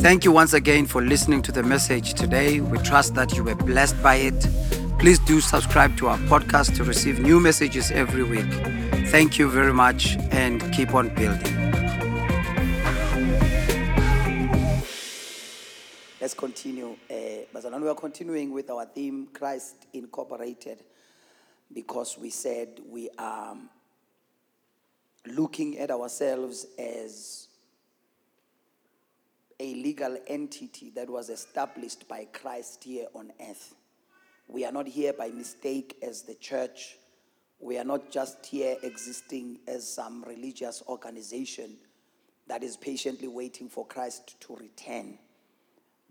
Thank you once again for listening to the message today. We trust that you were blessed by it. Please do subscribe to our podcast to receive new messages every week. Thank you very much and keep on building. Let's continue. Uh, we are continuing with our theme, Christ Incorporated, because we said we are looking at ourselves as a legal entity that was established by Christ here on earth. We are not here by mistake as the church. We are not just here existing as some religious organization that is patiently waiting for Christ to return.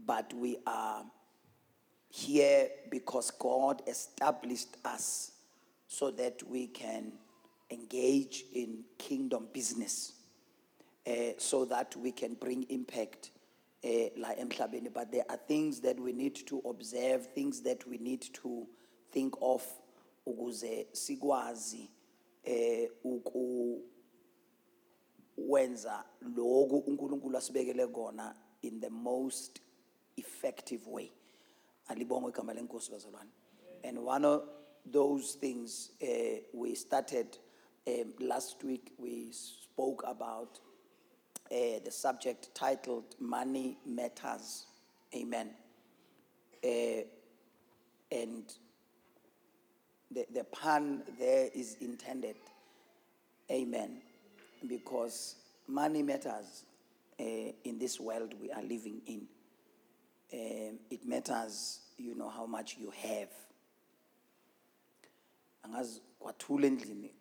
But we are here because God established us so that we can engage in kingdom business, uh, so that we can bring impact la emhlabeni but there are things that we need to observe things that we need to think of ukuze sikwazi eh uku wenza lokhu uNkulunkulu asibekele kona in the most effective way. Alibonge igama lenkosi bazalwane. And one of those things uh, we started um, last week we spoke about uh, the subject titled Money Matters. Amen. Uh, and the, the pun there is intended. Amen. Because money matters uh, in this world we are living in. Um, it matters, you know, how much you have. angazi kwathula endlini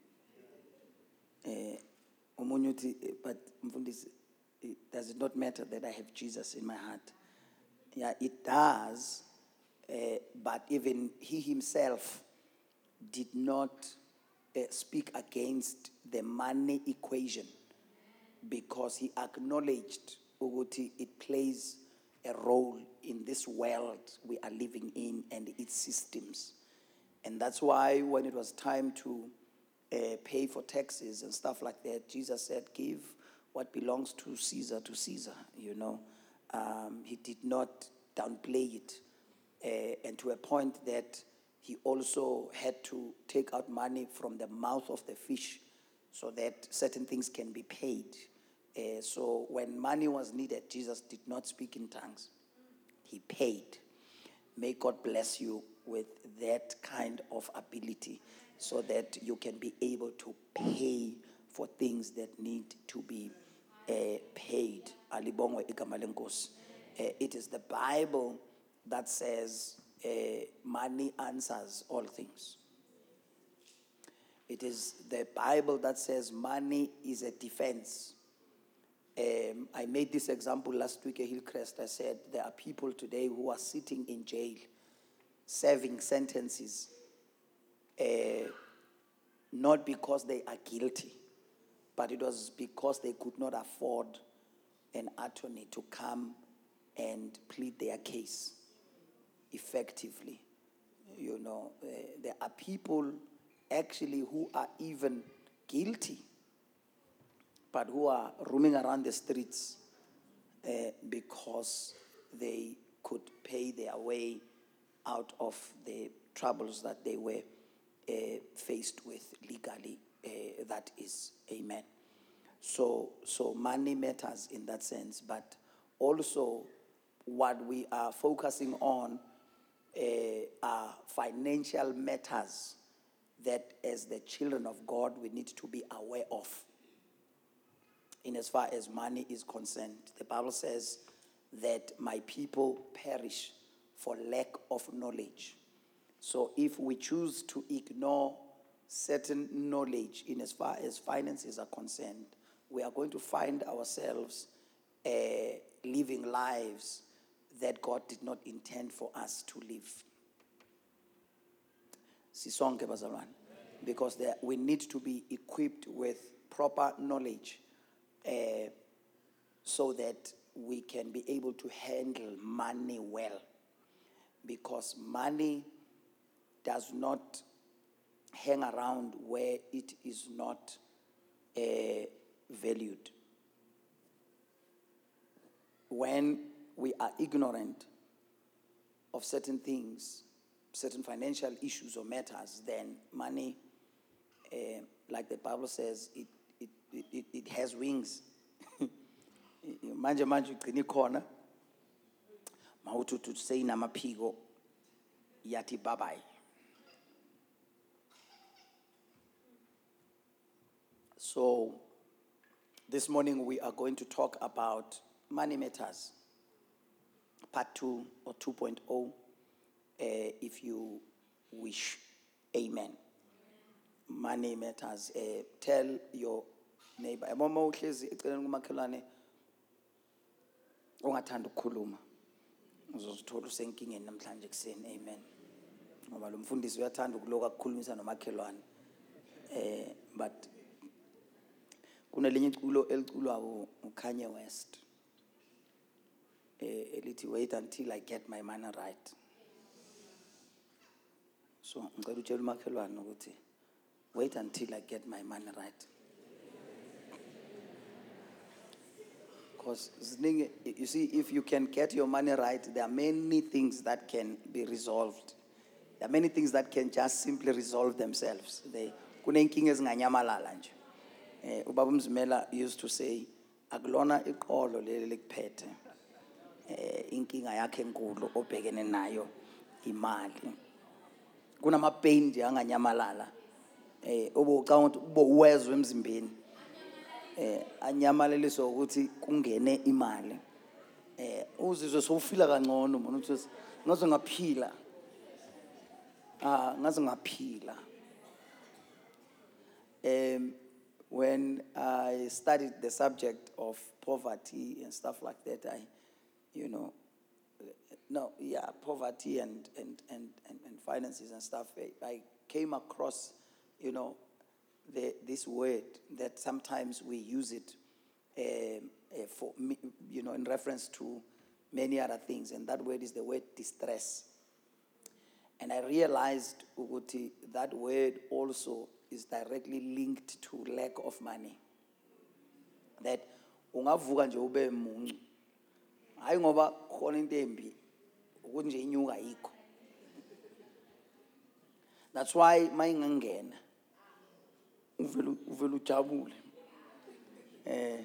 uthi eh, but mfundisi does it not matter that I have Jesus in my heart? Yeah, it does. Uh, but even he himself did not uh, speak against the money equation because he acknowledged ukuthi it plays a role in this world we are living in and its systems. And that's why when it was time to uh, pay for taxes and stuff like that, Jesus said, Give what belongs to Caesar to Caesar, you know. Um, he did not downplay it, uh, and to a point that he also had to take out money from the mouth of the fish so that certain things can be paid. Uh, so when money was needed, Jesus did not speak in tongues, he paid. May God bless you with that kind of ability so that you can be able to pay for things that need to be uh, paid. Alibongwe igama. Uh, it is the Bible that says uh, money answers all things. It is the Bible that says money is a defense. Um, I made this example last week at Hillcrest. I said there are people today who are sitting in jail, serving sentences, uh, not because they are guilty, but it was because they could not afford an attorney to come and plead their case effectively. You know, uh, there are people actually who are even guilty, but who are roaming around the streets uh, because they could pay their way out of the troubles that they were uh, faced with legally uh, that is amen. So, so money matters in that sense, but also what we are focusing on uh, are financial matters that, as the children of God, we need to be aware of. In as far as money is concerned, the Bible says that my people perish for lack of knowledge. So, if we choose to ignore certain knowledge in as far as finances are concerned, we are going to find ourselves uh, living lives that God did not intend for us to live. Because there, we need to be equipped with proper knowledge uh, so that we can be able to handle money well. Because money does not hang around where it is not uh, valued. When we are ignorant of certain things, certain financial issues or matters, then money, eh, like the Bible says, it, it, it, it, has wings. manje manje ugcina ikhona mawuthi uthi seyinamaphiko yathi babayi so this morning we are going to talk about money matters. Part 2 or 2.0 uh, if you wish. Amen. Money matters. Uh, tell your neighbor. Mama uhlezi eceleni kumakhelwane ongathanda amen. Eh but kunelinye iculo eliculwa uKanye West. Eh elithi wait until i get my money right. So ngicela utshela umakhelwane ukuthi wait until i get my money right. Because you see if you can get your money right there are many things that can be resolved. There are many things that can just simply resolve themselves. They kunenkinga ezinganyamalala nje eh ubaba umzimela used to say akulona iqolo leli likuphethe eh inkinga yakhe enkulu obhekene nayo imali. Kunama pain nje anganyamalala eh obucanga ukuthi ube uwezwe emzimbeni eh anyamalaliswa ukuthi kungene imali. Eh uzizwe sowufila kangcono umuntu uthi ngaze ngaphila. Ah ngaze ngaphila. Um, when I studied the subject of poverty and stuff like that, I, you know, no, yeah, poverty and, and, and, and, and finances and stuff, I, came across, you know, the, this word that sometimes we use it um, uh, for, you know, in reference to many other things, and that word is the word distress. And I realized ukuthi that word also is directly linked to lack of money. That ungavuka nje ube muncu. Hayi ngoba khona into embi ukuthi nje inyuka ayikho. That's why mayingangena uvela uvela ujabule. Eh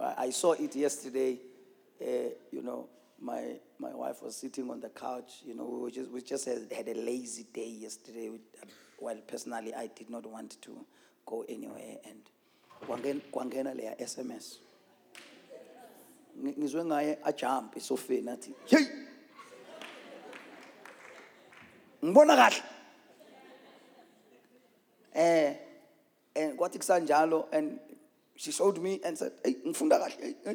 I saw it yesterday uh, you know my my wife was sitting on the couch you know we just we just had, had a lazy day yesterday We- well personally I did not want to go anywhere and kwangena leya SMS Ngi- ngizwe ngaye ajump esofeni athi hey! Ngibona kahle. Eh and kwathi kusanjalo and she showed me and said hey ngifunda kahle hey."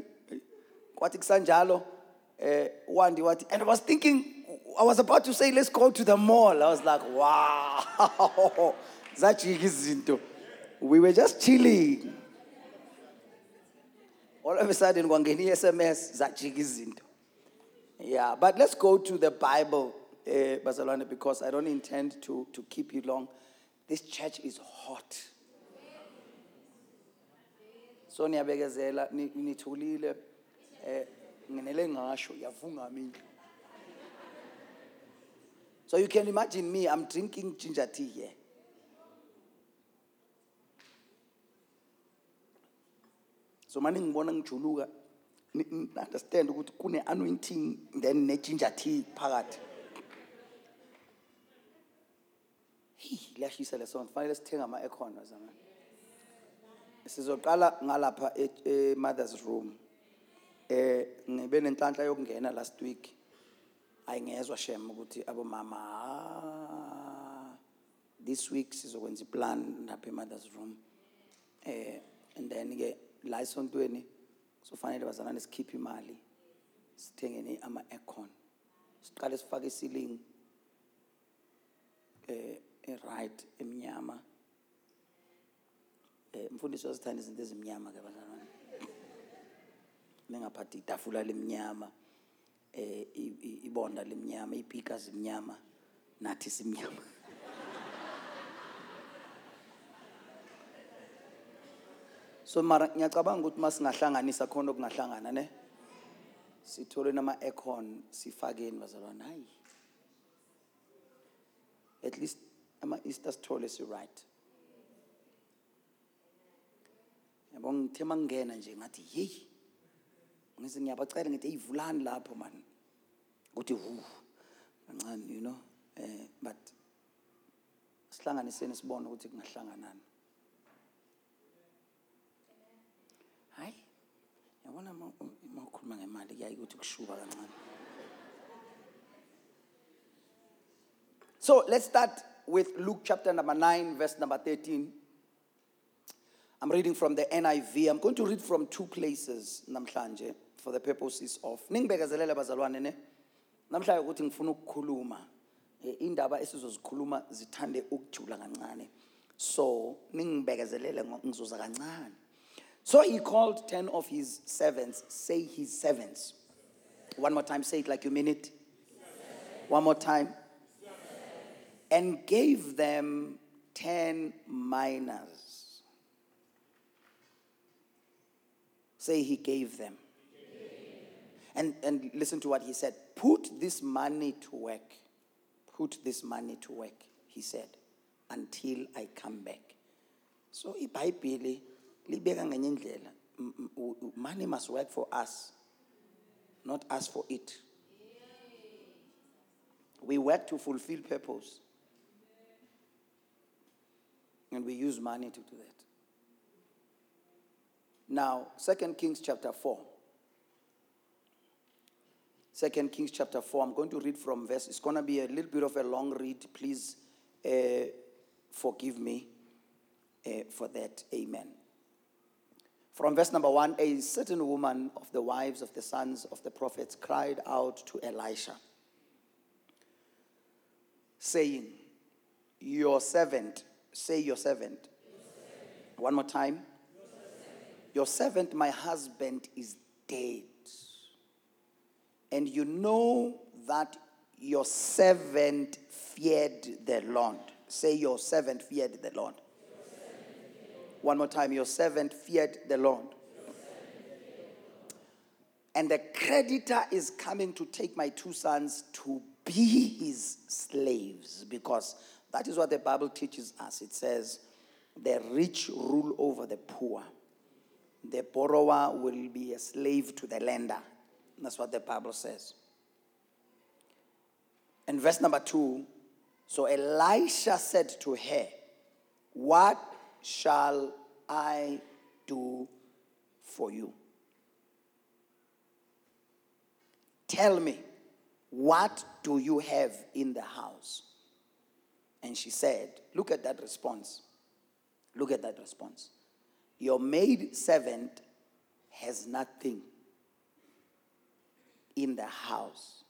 kwathi kusanjalo eh wandi wathi and i was thinking i was about to say let's go to the mall i was like wow we were just chilling all of a sudden kwangena i-sms zajika izinto yeah, but let's go to the Bible, uh, Bazalwane, because I don't intend to, to keep you long. This church is hot. So niyabekezela ni- nithulile eh nginele ngasho yavunga mina. So you can imagine me I'm drinking ginger tea here. So manje ngibona ngijuluka understand ukuthi kune anointing then ne ginger tea phakathi. Hey, liyashisa lesonto. Fanele sithenga ama aircon zamani. Sizoqala ngalapha e- mother's room. Eh ngibe nenhlanhla yokungena last week. Ayingezwe shem ukuthi abomama ah, this week sizokwenza iplan lapha e mother's room. Eh and then ke la esontweni sofanele bazalwane sikhiphe imali sithengeni ama aircon. Siqale sifake ceiling eh right emnyama. Eh mfundisi wasithanda izinto ezimnyama ke bazalwane. Mengaphathi itafula lemnyama eh ibonda lemnyama, iphika zimnyama, nathi simnyama. So mara ngiyacabanga ukuthi masingahlanganisa khona okungahlangana ne? Sithole nama-econ sifakeni bazalwane hayi at least ama-easter sithole si-right. Yabo ngithe uma ngingena nje ngathi yeyi ngize ngiyabacela ngithi eyivulani lapho mani ukuthi hu kancane you know. Eh but sihlanganiseni sibone ukuthi kungahlanganani hayi yabona uma uma ukhuluma ngemali kuyaye ukuthi kushuba kancane. So let's start with luke chapter number 9 verse number 13 i'm reading from the niv i'm going to read from two places namhlanje for the purposes of bazalwane ne namhlanje ukuthi ngifuna ukukhuluma eh, indaba esizozikhuluma zithande ukujula kancane. So ningibekezelele ngizoza kancane. So he called 10 of his servants say his servants. One more time say it like you mean it. One more time. And gave them 10 minas. Say he gave them. And, and listen to what he said. Put this money to work. Put this money to work, he said, until I come back. So iBhayibheli libeka ngenye indlela. Money must work for us, not us for it. We work to fulfill purpose. And we use money to do that. Now, 2 Kings chapter 4. Second Kings chapter 4. I'm going to read from verse. It's going to be a little bit of a long read. Please uh, forgive me uh, for that. Amen. From verse number 1 A certain woman of the wives of the sons of the prophets cried out to Elisha, saying, Your servant, say your servant. One more time. Your servant, my husband, is dead. And you know that your servant feared the Lord. Say, Your servant feared the Lord. One more time, your servant feared the Lord. And the creditor is coming to take my two sons to be his slaves because that is what the Bible teaches us. It says, the rich rule over the poor, the borrower will be a slave to the lender. That's what the Bible says. And verse number two so Elisha said to her, What shall I do for you? Tell me, what do you have in the house? And she said, Look at that response. Look at that response. Your maid servant has nothing in the house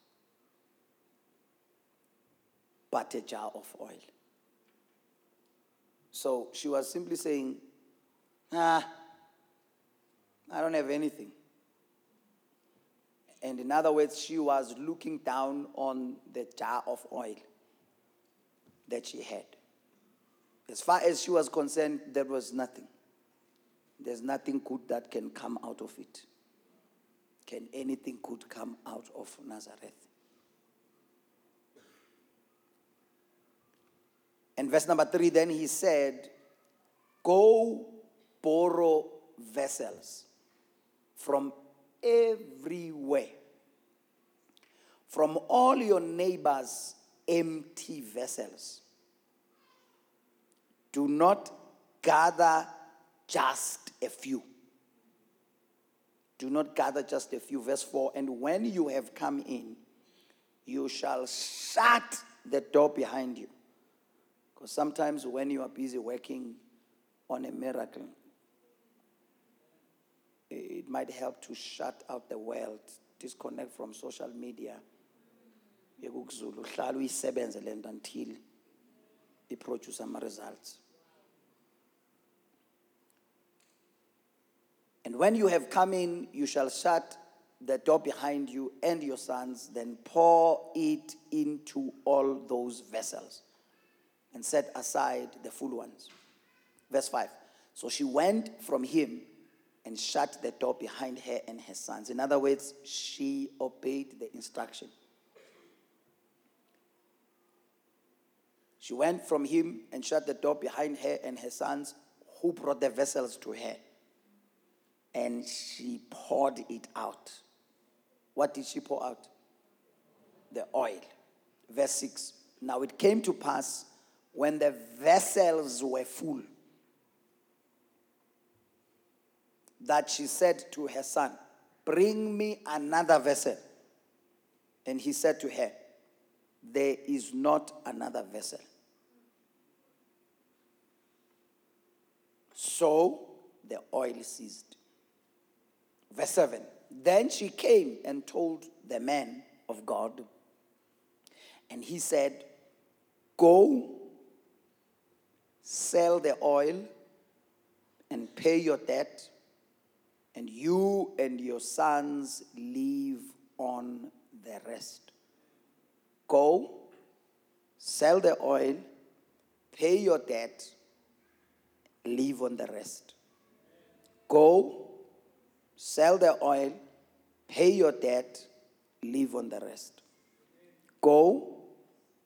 but a jar of oil. So she was simply saying, Ah, I don't have anything. And in other words, she was looking down on the jar of oil that she had. As far as she was concerned, there was nothing. There's nothing good that can come out of it. Can anything good come out of Nazareth? And verse number three, then he said, Go borrow vessels from everywhere, from all your neighbors' empty vessels. Do not gather just a few. Do not gather just a few. Verse 4 And when you have come in, you shall shut the door behind you. Because sometimes when you are busy working on a miracle, it might help to shut out the world, disconnect from social media. yekukuzulu uhlala uyisebenze le nto until iproduce ama-results and when you have come in you shall shut the door behind you and your sons then pour it into all those vessels and set aside the full ones verse 5 so she went from him and shut the door behind her and her sons. In other words, she obeyed the instruction. She went from him and shut the door behind her and her sons, who brought the vessels to her. And she poured it out. What did she pour out? The oil. Verse 6. Now it came to pass when the vessels were full that she said to her son, Bring me another vessel. And he said to her, There is not another vessel. So the oil ceased. Verse 7 Then she came and told the man of God, and he said, Go, sell the oil, and pay your debt, and you and your sons live on the rest. Go, sell the oil, pay your debt, live on the rest. Go, sell the oil, pay your debt, live on the rest. Go,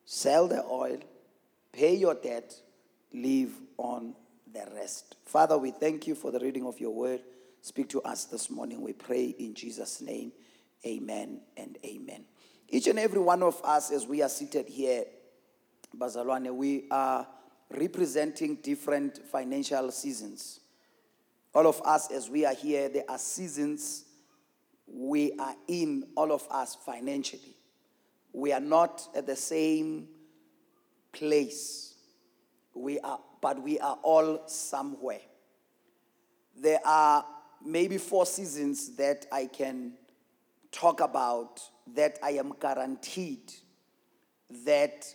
sell the oil, pay your debt, live on the rest. Father, we thank you for the reading of your word. Speak to us this morning. We pray in Jesus' name. Amen and amen. Each and every one of us, as we are seated here, Bazalwane, we are representing different financial seasons. All of us, as we are here, there are seasons we are in, all of us financially. We are not at the same place. We are, but we are all somewhere. There are maybe four seasons that I can talk about that I am guaranteed that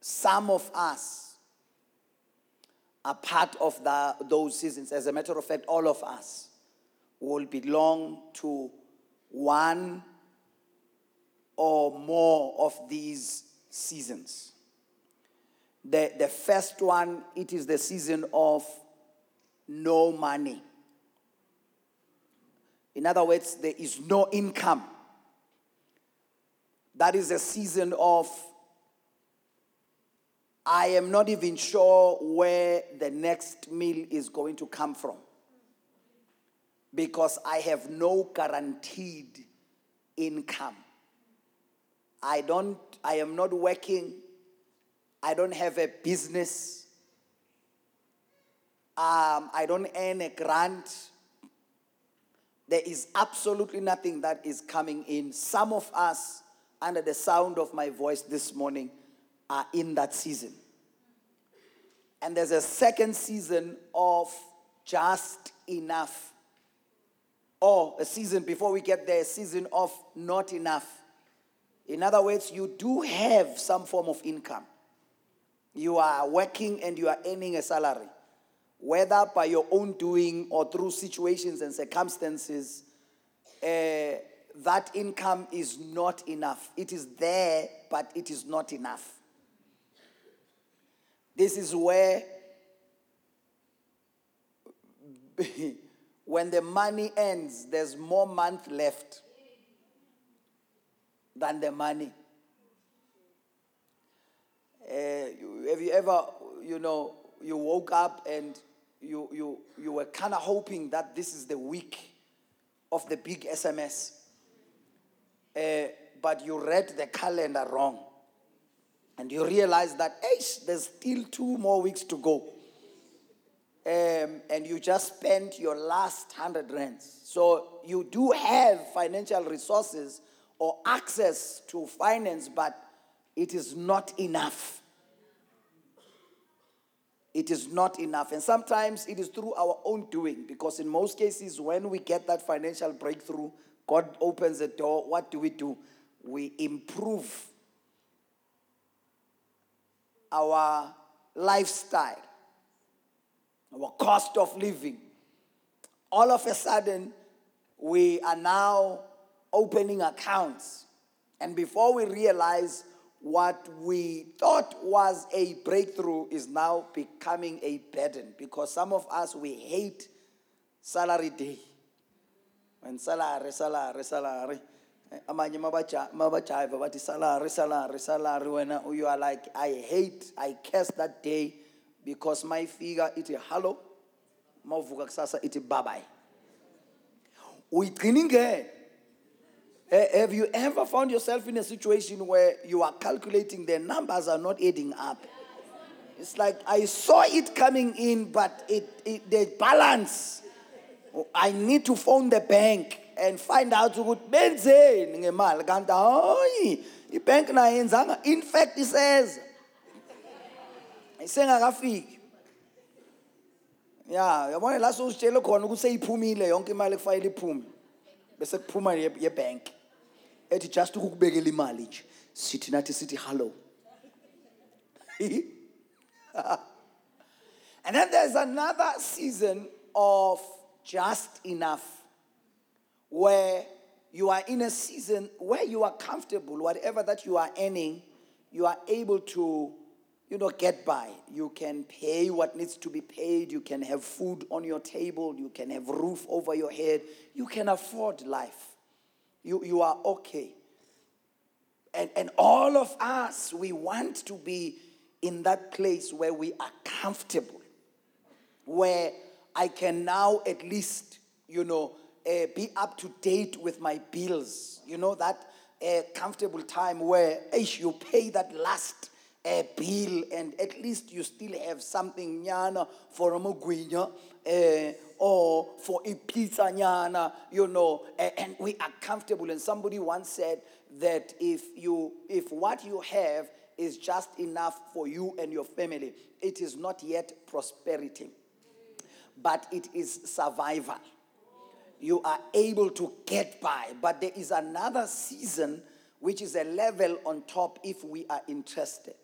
some of us are part of the, those seasons. As a matter of fact, all of us will belong to one or more of these seasons. The, the first one, it is the season of no money. In other words, there is no income. That is a season of I am not even sure where the next meal is going to come from because I have no guaranteed income. I don't I am not working. I don't have a business. Um, I don't earn a grant. There is absolutely nothing that is coming in. Some of us, under the sound of my voice this morning, are in that season. And there's a second season of just enough. Or a season before we get there, a season of not enough. In other words, you do have some form of income. You are working and you are earning a salary. Whether by your own doing or through situations and circumstances, uh, that income is not enough. It is there, but it is not enough. This is where, when the money ends, there's more month left than the money. Uh, have you ever, you know, you woke up and you, you, you were kind of hoping that this is the week of the big SMS, uh, but you read the calendar wrong and you realize that, hey, there's still two more weeks to go. Um, and you just spent your last hundred rands. So you do have financial resources or access to finance, but it is not enough. It is not enough. And sometimes it is through our own doing, because in most cases, when we get that financial breakthrough, God opens the door. What do we do? We improve our lifestyle, our cost of living. All of a sudden, we are now opening accounts. And before we realize what we thought was a breakthrough is now becoming a burden because some of us, we hate salary day when salary salary salary amanye mabaja- mabajiva bathi salary salary salary wena you are like i hate i curse that day because my figure ithi hello mawuvuka kusasa ithi bye uyigcina ingene Have you ever found yourself in a situation where you are calculating the numbers are not adding up? It's like I saw it coming in, but it, it the balance. I need to phone the bank and find out ukuthi benzeni ngemali. Kanti hayi ibank nayo yenzanga in fact iseza. Isengakafiki. Ya yabona la sowusitshele khona ukuthi seyiphumile yonke imali ekufanele iphume. Bese kuphuma ye- yebank ethi just ukukubekela imali nje sithi nathi sithi hello. And then there's another season of just enough. Where you are in a season where you are comfortable whatever that you are earning you are able to you know get by. You can pay what needs to be paid. You can have food on your table. You can have roof over your head. You can afford life. You, you are okay. And, and all of us we want to be in that place where we are comfortable where I can now at least, you know, uh, be up to date with my bills. You know, that uh, comfortable time where eish, you pay that last uh, bill and at least you still have something nyana for a mugwinya uh, or for a pizza nyana, you know, and we are comfortable. And somebody once said that if you, if what you have is just enough for you and your family, it is not yet prosperity but it is survival. You are able to get by, but there is another season which is a level on top if we are interested.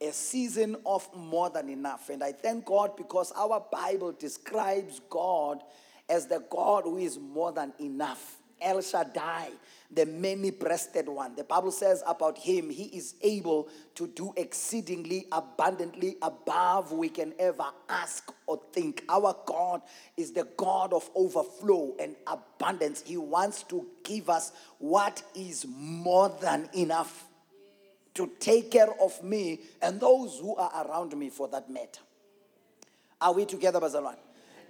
A season of more than enough. And I thank God because our Bible describes God as the God who is more than enough. El Shaddai, the many breasted one. The Bible says about him, he is able to do exceedingly abundantly above we can ever ask or think. Our God is the God of overflow and abundance. He wants to give us what is more than enough to take care of me and those who are around me for that matter. Are we together, Bazalwan?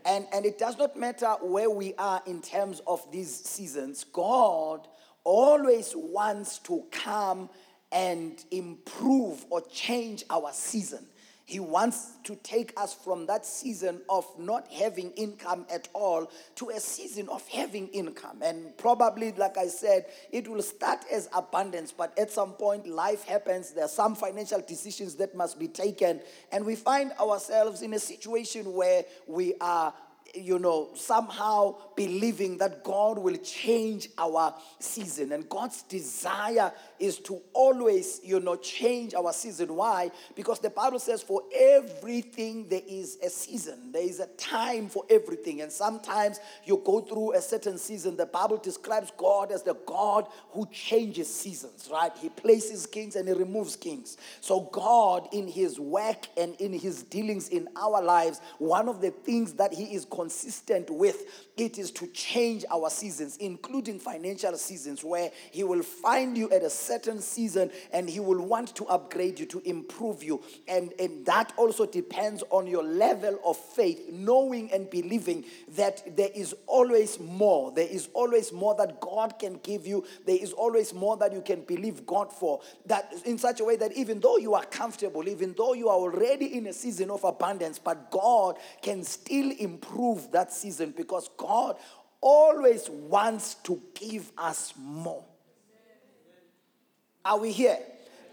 And, and it does not matter where we are in terms of these seasons. God always wants to come and improve or change our season. He wants to take us from that season of not having income at all to a season of having income. And probably, like I said, it will start as abundance, but at some point, life happens. There are some financial decisions that must be taken, and we find ourselves in a situation where we are you know, somehow believing that God will change our season. And God's desire is to always, you know, change our season. Why? Because the Bible says, for everything there is a season, there is a time for everything. And sometimes you go through a certain season. The Bible describes God as the God who changes seasons, right? He places kings and he removes kings. So, God, in his work and in his dealings in our lives, one of the things that he is consistent with it is to change our seasons including financial seasons where he will find you at a certain season and he will want to upgrade you to improve you. And and that also depends on your level of faith knowing and believing that there is always more. There is always more that God can give you. There is always more that you can believe God for. That in such a way that even though you are comfortable even though you are already in a season of abundance but God can still that season because God always wants to give us more. Are we here?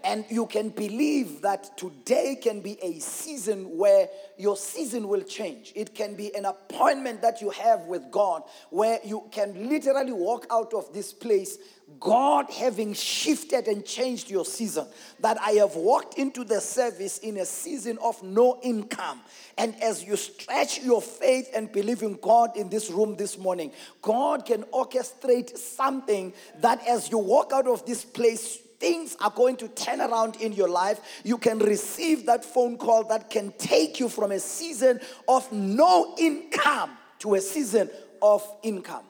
And you can believe that today can be a season where your season will change. It can be an appointment that you have with God where you can literally walk out of this place, God having shifted and changed your season. That I have walked into the service in a season of no income. And as you stretch your faith and believe in God in this room this morning, God can orchestrate something that as you walk out of this place, things are going to turn around in your life. You can receive that phone call that can take you from a season of no income to a season of income.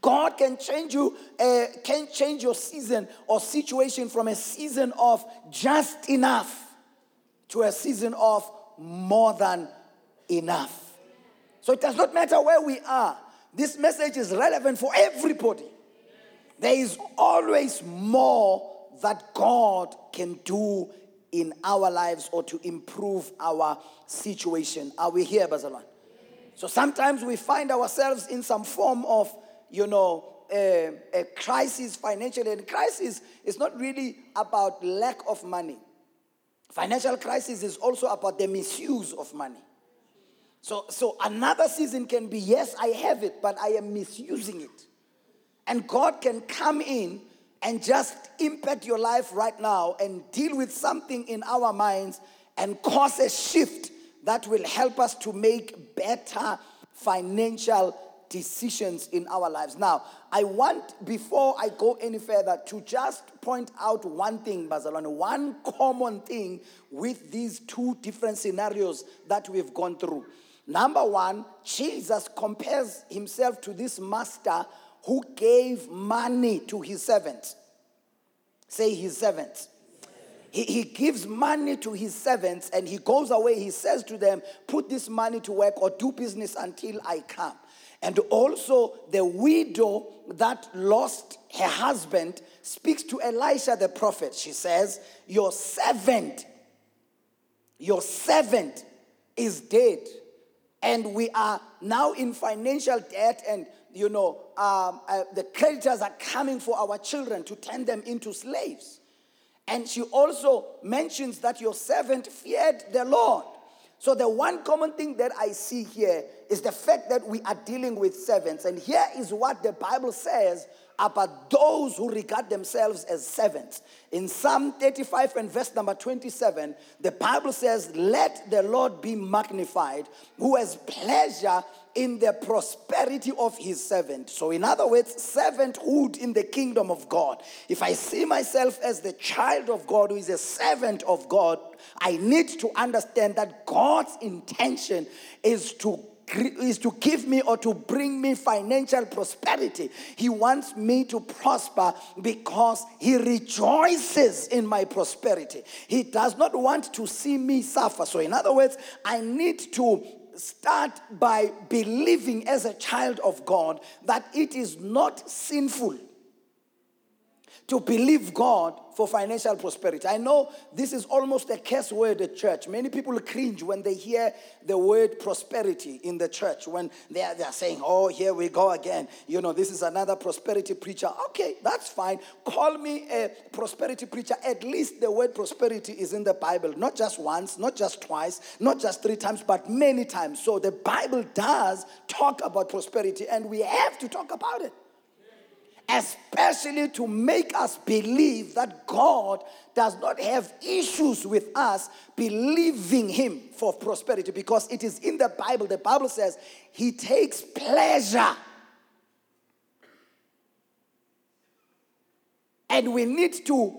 God can change you, uh, can change your season or situation from a season of just enough to a season of more than enough. So it does not matter where we are. This message is relevant for everybody. There is always more that God can do in our lives or to improve our situation. Are we here, Bazalwan? So sometimes we find ourselves in some form of, you know, a, a crisis financially. And crisis is not really about lack of money. Financial crisis is also about the misuse of money. So, so another season can be yes, I have it, but I am misusing it. And God can come in and just impact your life right now and deal with something in our minds and cause a shift that will help us to make better financial decisions in our lives. Now, I want, before I go any further, to just point out one thing, Bazalwane, one common thing with these two different scenarios that we've gone through. Number one, Jesus compares himself to this master who gave money to his servants. Say his servants. He, he gives money to his servants and he goes away. He says to them, Put this money to work or do business until I come. And also, the widow that lost her husband speaks to Elisha the prophet. She says, Your servant, your servant is dead. And we are now in financial debt, and you know, um, uh, the creditors are coming for our children to turn them into slaves. And she also mentions that your servant feared the Lord. So, the one common thing that I see here is the fact that we are dealing with servants. And here is what the Bible says about those who regard themselves as servants. In Psalm 35 and verse number 27, the Bible says, Let the Lord be magnified, who has pleasure in the prosperity of his servant. So, in other words, servanthood in the kingdom of God. If I see myself as the child of God who is a servant of God, I need to understand that God's intention is to is to give me or to bring me financial prosperity. He wants me to prosper because he rejoices in my prosperity. He does not want to see me suffer. So, in other words, I need to start by believing as a child of God that it is not sinful to believe God for financial prosperity. I know this is almost a curse word at church. Many people cringe when they hear the word prosperity in the church, when they are, they are saying, oh, here we go again. You know, this is another prosperity preacher. Okay, that's fine. Call me a prosperity preacher. At least the word prosperity is in the Bible, not just once, not just twice, not just three times, but many times. So the Bible does talk about prosperity, and we have to talk about it especially to make us believe that God does not have issues with us believing Him for prosperity because it is in the Bible. The Bible says He takes pleasure. And we need to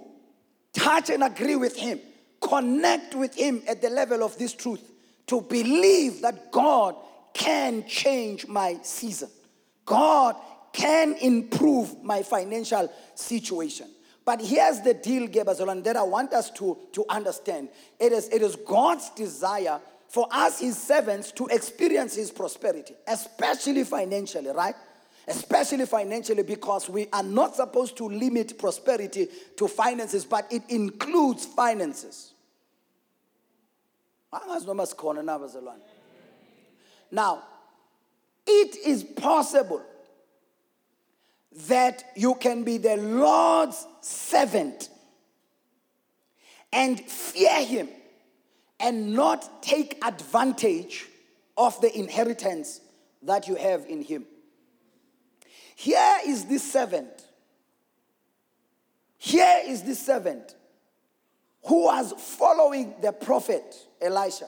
touch and agree with Him, connect with Him at the level of this truth to believe that God can change my season. God can improve my financial situation. But here's the deal, Gebazolan, that I want us to, to understand. It is, it is God's desire for us, his servants, to experience his prosperity, especially financially, right? Especially financially, because we are not supposed to limit prosperity to finances, but it includes finances. Now, it is possible that you can be the Lord's servant and fear Him and not take advantage of the inheritance that you have in Him. Here is this servant. Here is this servant who was following the prophet Elisha.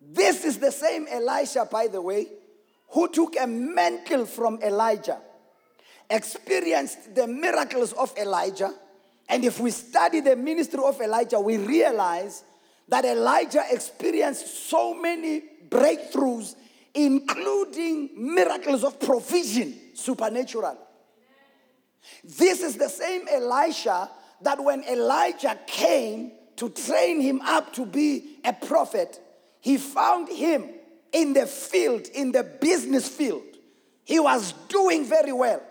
This is the same Elisha, by the way, who took a mantle from Elijah, experienced the miracles of Elijah. And if we study the ministry of Elijah, we realize that Elijah experienced so many breakthroughs, including miracles of provision, supernatural. This is the same Elisha that when Elijah came to train him up to be a prophet, he found him in the field, in the business field. He was doing very well.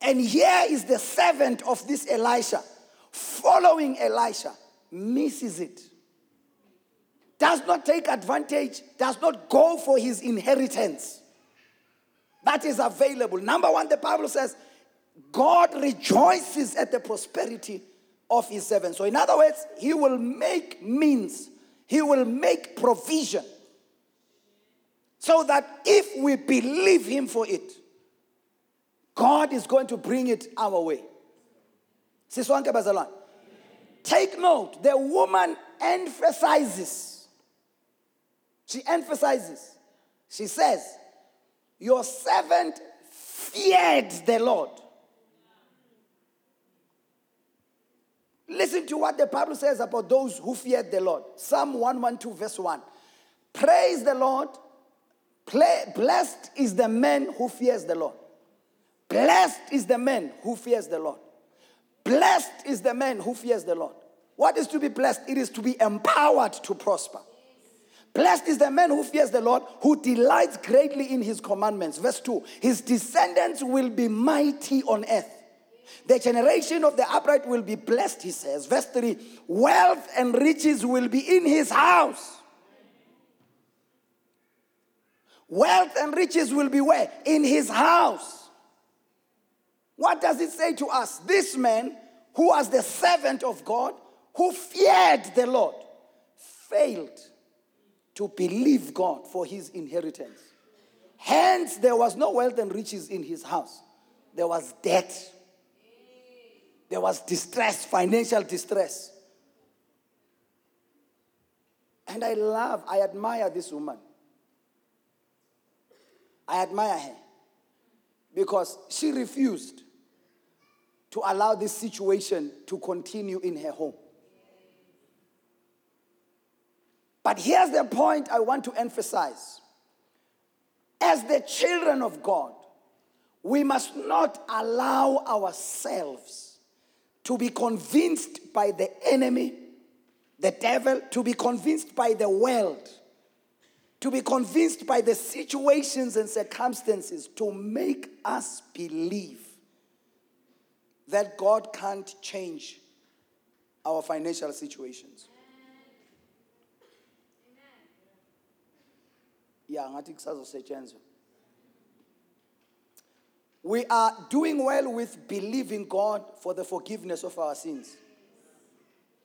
And here is the servant of this Elisha, following Elisha, misses it. Does not take advantage, does not go for his inheritance. That is available. Number one, the Bible says, God rejoices at the prosperity of his servant. So, in other words, he will make means, he will make provision so that if we believe him for it, God is going to bring it our way. Siswanke bazalwane. Take note, the woman emphasizes. She emphasizes. She says, Your servant feared the Lord. Listen to what the Bible says about those who feared the Lord. Psalm 112, verse 1. Praise the Lord. Blessed is the man who fears the Lord. Blessed is the man who fears the Lord. Blessed is the man who fears the Lord. What is to be blessed? It is to be empowered to prosper. Blessed is the man who fears the Lord, who delights greatly in his commandments. Verse 2 His descendants will be mighty on earth. The generation of the upright will be blessed, he says. Verse 3 Wealth and riches will be in his house. Wealth and riches will be where? In his house. What does it say to us? This man, who was the servant of God, who feared the Lord, failed to believe God for his inheritance. Hence, there was no wealth and riches in his house, there was debt. There was distress, financial distress. And I love, I admire this woman. I admire her because she refused to allow this situation to continue in her home. But here's the point I want to emphasize. As the children of God, we must not allow ourselves to be convinced by the enemy, the devil, to be convinced by the world, to be convinced by the situations and circumstances to make us believe that God can't change our financial situations. Yeah, we are doing well with believing God for the forgiveness of our sins,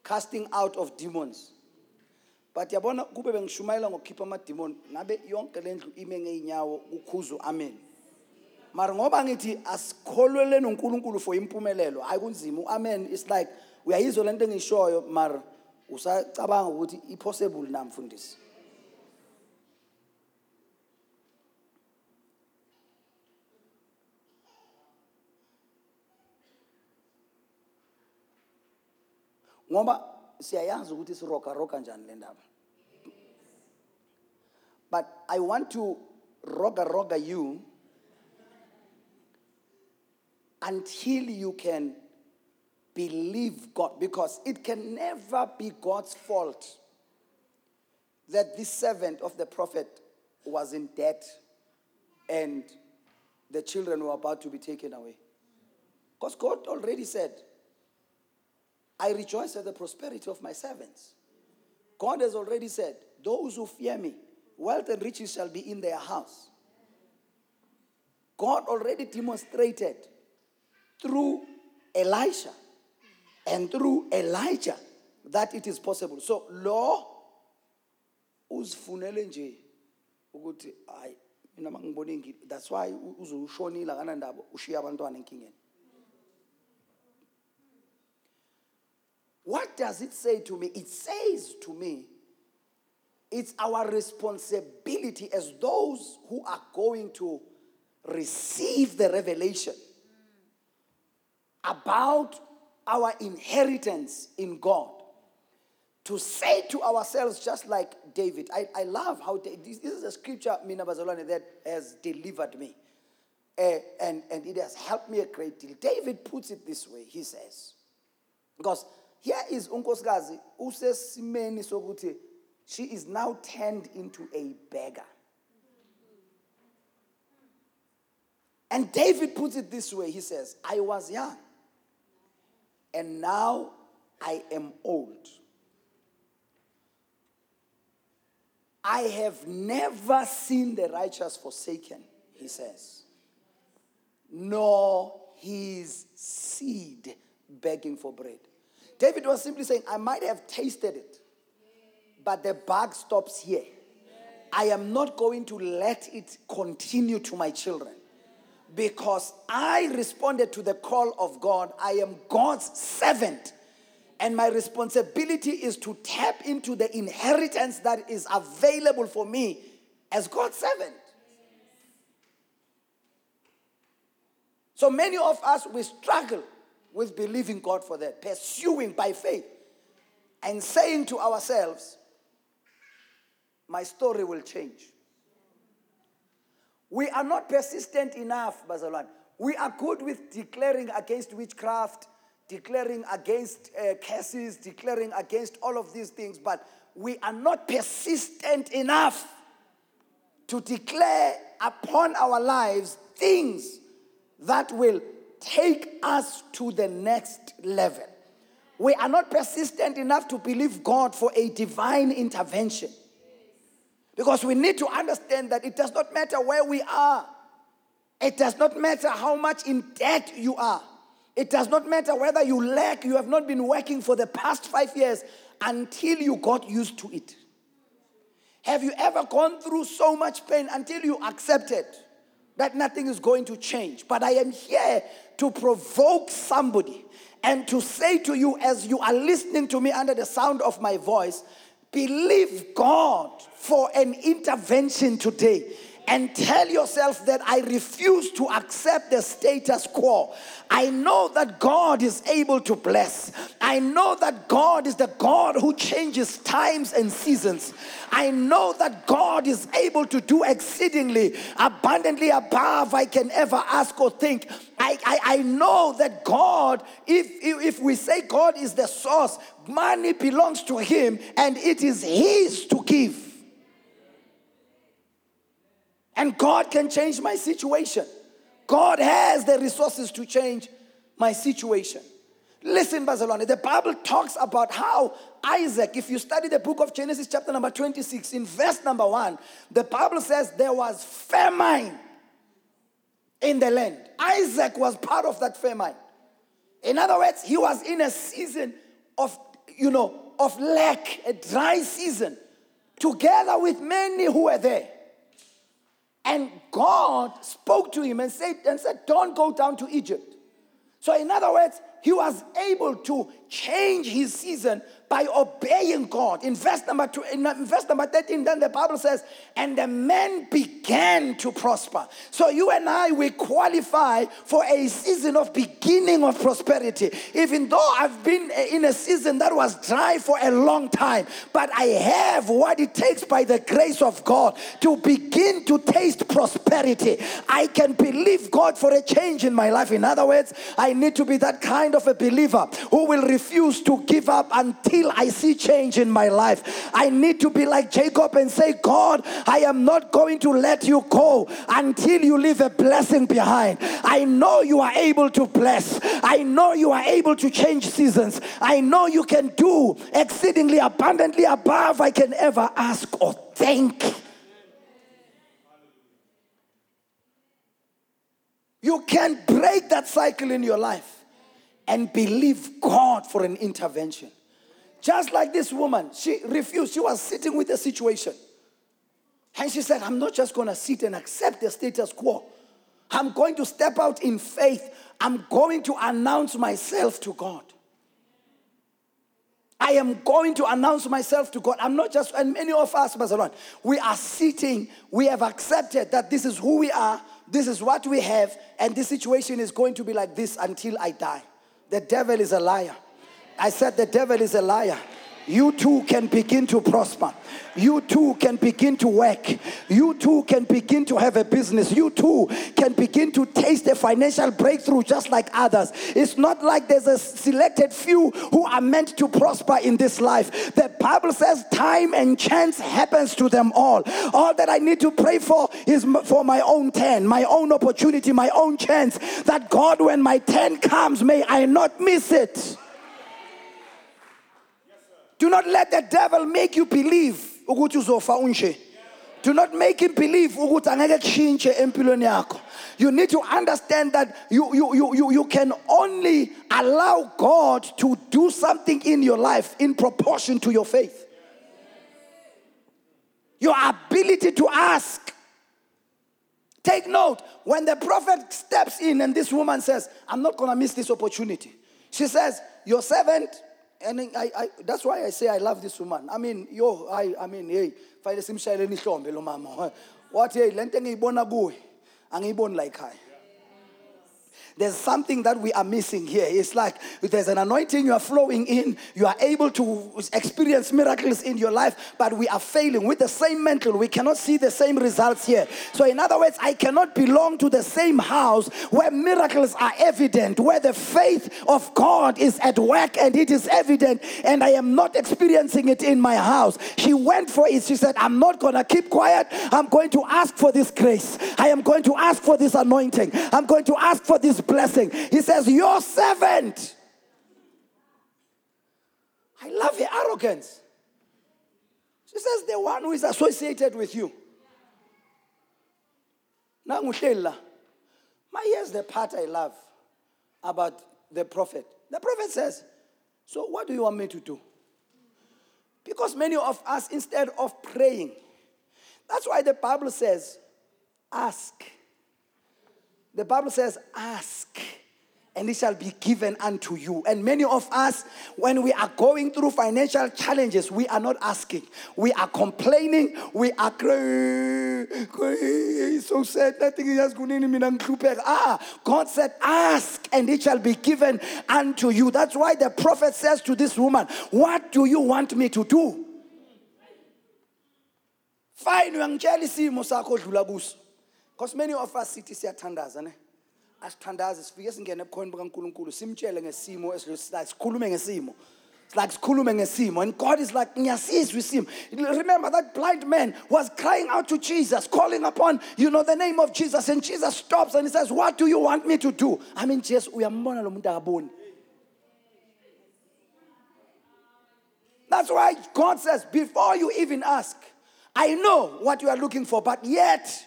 casting out of demons. But yabona kube bengishumayela ngokukhipha amademon ngabe yonke lendlu ime ngeenyawo ukhuzu amen. Mara ngoba ngithi asikholweleni uNkulunkulu for impumelelo hayi kunzima uamen is like uyayizwa lento engishoyo mara usacabanga ukuthi ipossible na mfundisi. ngoba siyayazi ukuthi siroga roga njani le ndaba but i want to roga roga you until you can believe God because it can never be God's fault that this servant of the prophet was in debt and the children were about to be taken away. Because God already said, I rejoice at the prosperity of my servants. God has already said, Those who fear me, wealth and riches shall be in their house. God already demonstrated through Elisha and through Elijah that it is possible. So, law uzifunele nje ukuthi hayi that's why uzoshonile akanandaba ushiya abantwana enkingeni What does it say to me? It says to me, it's our responsibility as those who are going to receive the revelation about our inheritance in God to say to ourselves, just like David. I, I love how this, this is a scripture, Mina that has delivered me. Uh, and, and it has helped me a great deal. David puts it this way he says, because here is unkosikazi usesimeni sokuthi she is now turned into a beggar. And David puts it this way he says, I was young, and now I am old. I have never seen the righteous forsaken, he says, nor his seed begging for bread. David was simply saying, I might have tasted it, but the bug stops here. I am not going to let it continue to my children because I responded to the call of God. I am God's servant. And my responsibility is to tap into the inheritance that is available for me as God's servant. So many of us, we struggle with believing God for that, pursuing by faith, and saying to ourselves, My story will change. We are not persistent enough, Bazalwan. We are good with declaring against witchcraft, declaring against uh, curses, declaring against all of these things, but we are not persistent enough to declare upon our lives things that will take us to the next level. We are not persistent enough to believe God for a divine intervention. Because we need to understand that it does not matter where we are, it does not matter how much in debt you are, it does not matter whether you lack, you have not been working for the past five years until you got used to it. Have you ever gone through so much pain until you accepted that nothing is going to change? But I am here to provoke somebody and to say to you, as you are listening to me under the sound of my voice, believe God for an intervention today and tell yourself that I refuse to accept the status quo. I know that God is able to bless. I know that God is the God who changes times and seasons. I know that God is able to do exceedingly abundantly above I can ever ask or think. I, I, I know that God, if, if we say God is the source, money belongs to Him and it is His to give. And God can change my situation. God has the resources to change my situation. Listen, Bazalwane, the Bible talks about how Isaac, if you study the book of Genesis, chapter number 26, in verse number 1, the Bible says there was famine in the land. Isaac was part of that famine. In other words, he was in a season of, you know, of lack, a dry season, together with many who were there. And God spoke to him and said, and said, Don't go down to Egypt. So, in other words, he was able to change his season by obeying God. In verse number two, in verse number 13, then the Bible says, and the men began to prosper. So you and I, we qualify for a season of beginning of prosperity. Even though I've been eh, in a season that was dry for a long time, but I have what it takes by the grace of God to begin to taste prosperity. I can believe God for a change in my life. In other words, I need to be that kind of a believer who will refuse to give up until I see change in my life. I need to be like Jacob and say, God, I am not going to let you go until you leave a blessing behind. I know you are able to bless. I know you are able to change seasons. I know you can do exceedingly abundantly above I can ever ask or think. You can break that cycle in your life and believe God for an intervention. Just like this woman, she refused. She was sitting with the situation. And she said, I'm not just going to sit and accept the status quo. I'm going to step out in faith. I'm going to announce myself to God. I am going to announce myself to God. I'm not just, and many of us, Bazalwane, we are sitting, we have accepted that this is who we are, this is what we have, and this situation is going to be like this until I die. The devil is a liar. I said, The devil is a liar. you too can begin to prosper. You too can begin to work. You too can begin to have a business. You too can begin to taste a financial breakthrough just like others. It's not like there's a selected few who are meant to prosper in this life. The Bible says time and chance happens to them all. All that I need to pray for is for my own 10, my own opportunity, my own chance. That God, when my 10 comes, may I not miss it. Do not let the devil make you believe ukuthi uzofa unje. Do not make him believe ukuthi angeke kushintshe empilweni yakho. You need to understand that you, you, you, you, you can only allow God to do something in your life in proportion to your faith. Your ability to ask. Take note, when the prophet steps in and this woman says, I'm not going to miss this opportunity. She says, Your servant and I, I, that's why I say I love this woman. I mean, yo, I, I mean, hey, fanele simshayeleni ihlombe lo mama. What hey, lento engiyibona kuwe, angiyiboni like high. There's something that we are missing here. It's like there's an anointing you are flowing in. You are able to experience miracles in your life, but we are failing with the same mental. We cannot see the same results here. So, in other words, I cannot belong to the same house where miracles are evident, where the faith of God is at work and it is evident, and I am not experiencing it in my house. She went for it. She said, I'm not going to keep quiet. I'm going to ask for this grace. I am going to ask for this anointing. I'm going to ask for this blessing. He says, Your servant. I love the arrogance. She says, The one who is associated with you. Now, my here's the part I love about the prophet. The prophet says, So, what do you want me to do? Because many of us, instead of praying, that's why the Bible says, Ask the Bible says, Ask and it shall be given unto you. And many of us, when we are going through financial challenges, we are not asking. We are complaining. We are crying. So sad. Nothing is going Ah, God said, Ask and it shall be given unto you. That's why the prophet says to this woman, What do you want me to do? Fine, uyangitshela isimo because many of us sithi siyathandaza ne? Asithandaze sifike singene ebukhona bukankulunkulu simtshele ngesimo sikhulume ngesimo. Like sikhulume ngesimo and god is like ngiyasizwa isimo. Remember that blind man was crying out to jesus calling upon you know the name of jesus and jesus stops and he says what do you want me to do? I mean jesus uyambona lo muntu akaboni. That's why god says before you even ask i know what you are looking for but yet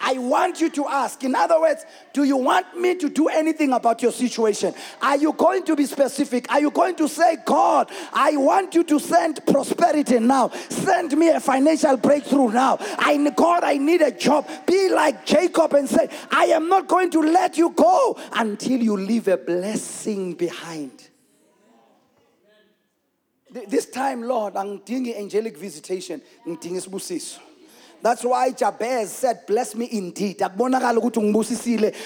I want you to ask. In other words, do you want me to do anything about your situation? Are you going to be specific? Are you going to say, God, I want you to send prosperity now. Send me a financial breakthrough now. I God, I need a job. Be like Jacob and say, I am not going to let you go until you leave a blessing behind. This time, Lord, I'm doing angelic visitation. ngidinga isibusiso that's why Jabez said, Bless me indeed.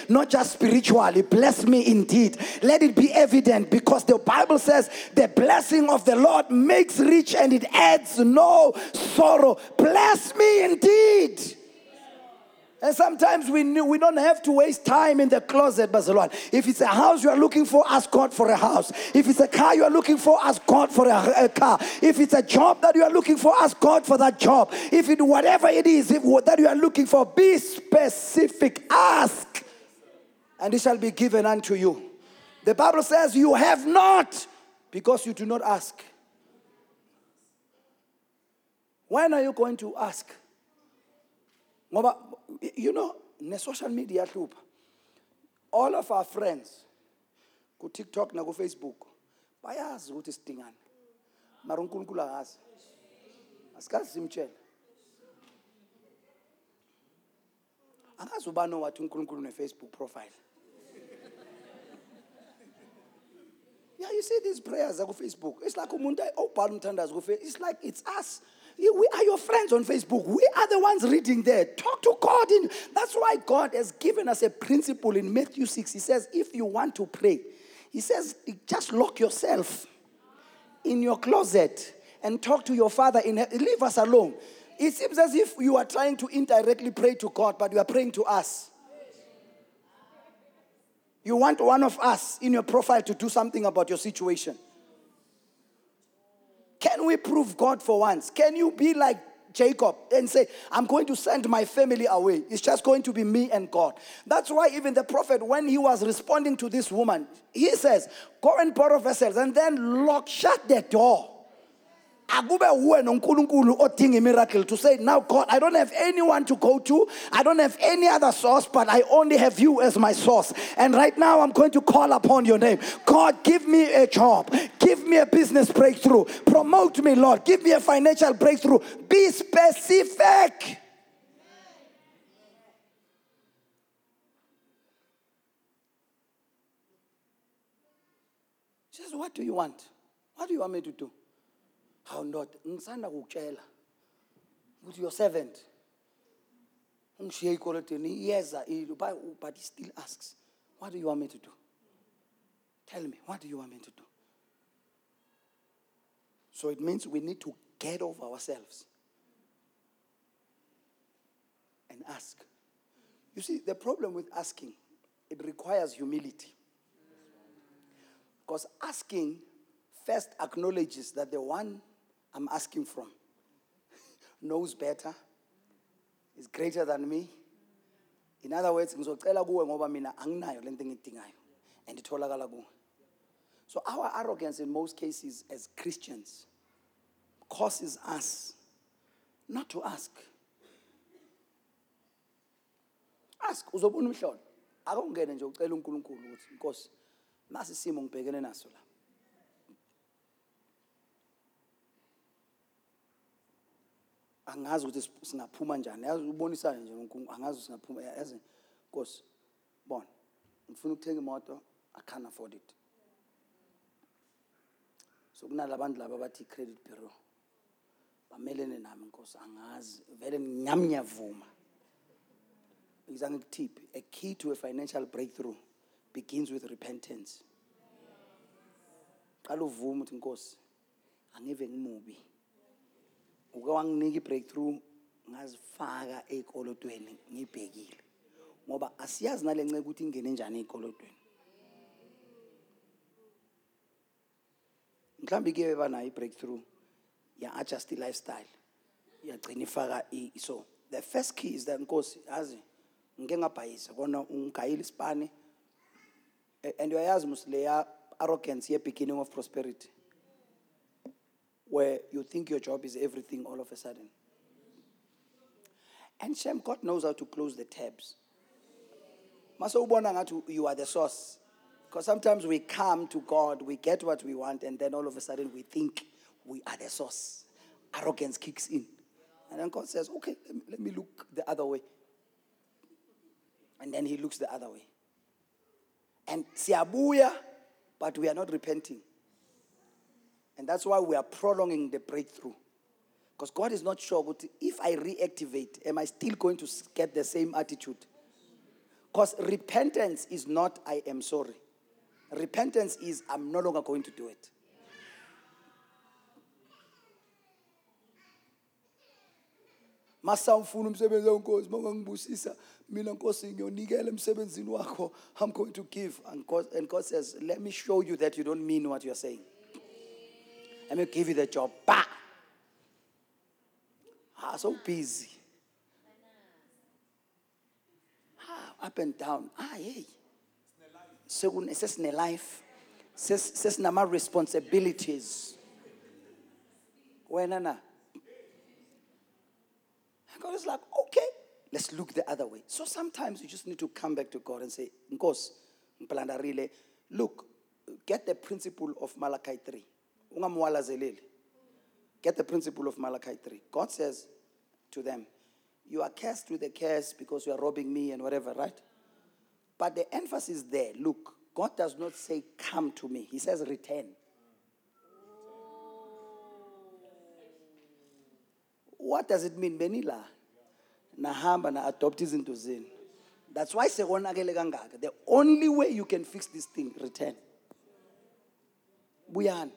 Not just spiritually, bless me indeed. Let it be evident because the Bible says the blessing of the Lord makes rich and it adds no sorrow. Bless me indeed. And sometimes we, we don't have to waste time in the closet, Bazalwane. If it's a house you are looking for, ask God for a house. If it's a car you are looking for, ask God for a, a car. If it's a job that you are looking for, ask God for that job. If it whatever it is if, that you are looking for, be specific. Ask, and it shall be given unto you. The Bible says, You have not because you do not ask. When are you going to ask? You know ne-social media yahlupha. All of our friends ku-tiktok naku-facebook bayazi ukuthi sidingane mara unkulunkulu akazi. Asikazi simtshele angazi ubani owathi unkulunkulu ne-facebook profile. Yeah you see these prayers aku-facebook it's like umuntu obhala umthandazo it's like it's us we are your friends on Facebook. We are the ones reading there. Talk to God. In, that's why God has given us a principle in Matthew 6. He says, if you want to pray, He says, just lock yourself in your closet and talk to your father in leave us alone. It seems as if you are trying to indirectly pray to God, but you are praying to us. You want one of us in your profile to do something about your situation. Can we prove God for once? Can you be like Jacob and say, I'm going to send my family away? It's just going to be me and God. That's why even the prophet, when he was responding to this woman, he says, Go and borrow vessels and then lock, shut the door. Akube uwe nonkulunkulu odinga miracle to say now god i don't have anyone to go to. I don't have any other source but i only have you as my source. And right now i'm going to call upon your name. God give me a job. Give me a business breakthrough. Promote me lord. Give me a financial breakthrough. Be specific. Says, What do you want? What do you want me to do? How not? Ngisanda kukutshela ukuthi your servant ungishiye ikoloteni iyeza but he still asks, What do you want me to do? Tell me, what do you want me to do? So it means we need to get over ourselves and ask. You see, the problem with asking, it requires humility. Because asking first acknowledges that the one I'm asking from knows better, is greater than me. In other words, ngizocela kuwe ngoba mina anginayo lento engidingayo and itholakala kuwe. So our arrogance in most cases as Christians causes us not to ask. Ask uzobona umhlolo. Akungene nje ucela uNkulunkulu ukuthi Nkosi nasi isimo ngibhekene naso la. Angazi ukuthi singaphuma njani. Yazi ubonisane nje uNkulunkulu angazi singaphuma yazi Nkosi bona ngifuna ukuthenga imoto i can't afford it. So kunalabantu laba bathi credit bureau bamelene nami Nkosi angazi vele nyami ngiyavuma ngiza ngikuthiphe a key to a financial breakthrough begins with repentance. Qala uvume ukuthi Nkosi angive ngimubi. Uke wanginika i-breakthrough ngazifaka ey'kolotweni ngibhekile ngoba asiyazi nale nceke ukuthi ingene njani ey'kolotweni mhlawumbe kuye banayo i-breakthrough ya-adjust i-lifestyle yagcina ifaka so the first key is that nkosi yazi ngike ngabhayisa kona ungigayile isipane. A- and uyayazi musileya arrogance ye-beginning of prosperity. Where you think your job is everything all of a sudden. And Shem, God knows how to close the tabs. You are the source. Because sometimes we come to God, we get what we want, and then all of a sudden we think we are the source. Arrogance kicks in. And then God says, okay, let me, let me look the other way. And then he looks the other way. And siabuya, but we are not repenting. And that's why we are prolonging the breakthrough. Because God is not sure but if I reactivate, am I still going to get the same attitude? Because repentance is not I am sorry. Repentance is I'm no longer going to do it. i'm going to give and god, and god says let me show you that you don't mean what you're saying let me give you the job. Bah! Ah so busy. Ah up and down. Ah hey. Sesine life. Ses- sesinama responsibilities. Wena na and God is like, okay, let's look the other way. So sometimes you just need to come back to God and say, Nkos, ngiplandarile, look, get the principle of Malachi 3. Get the principle of Malachi 3. God says to them, You are cursed with a curse because you are robbing me and whatever, right? But the emphasis there, look, God does not say, Come to me. He says, Return. What does it mean? Benila. Nahamba na adopt izinto zenu. That's why sekonakele kangaka. The only way you can fix this thing, return. Buyani.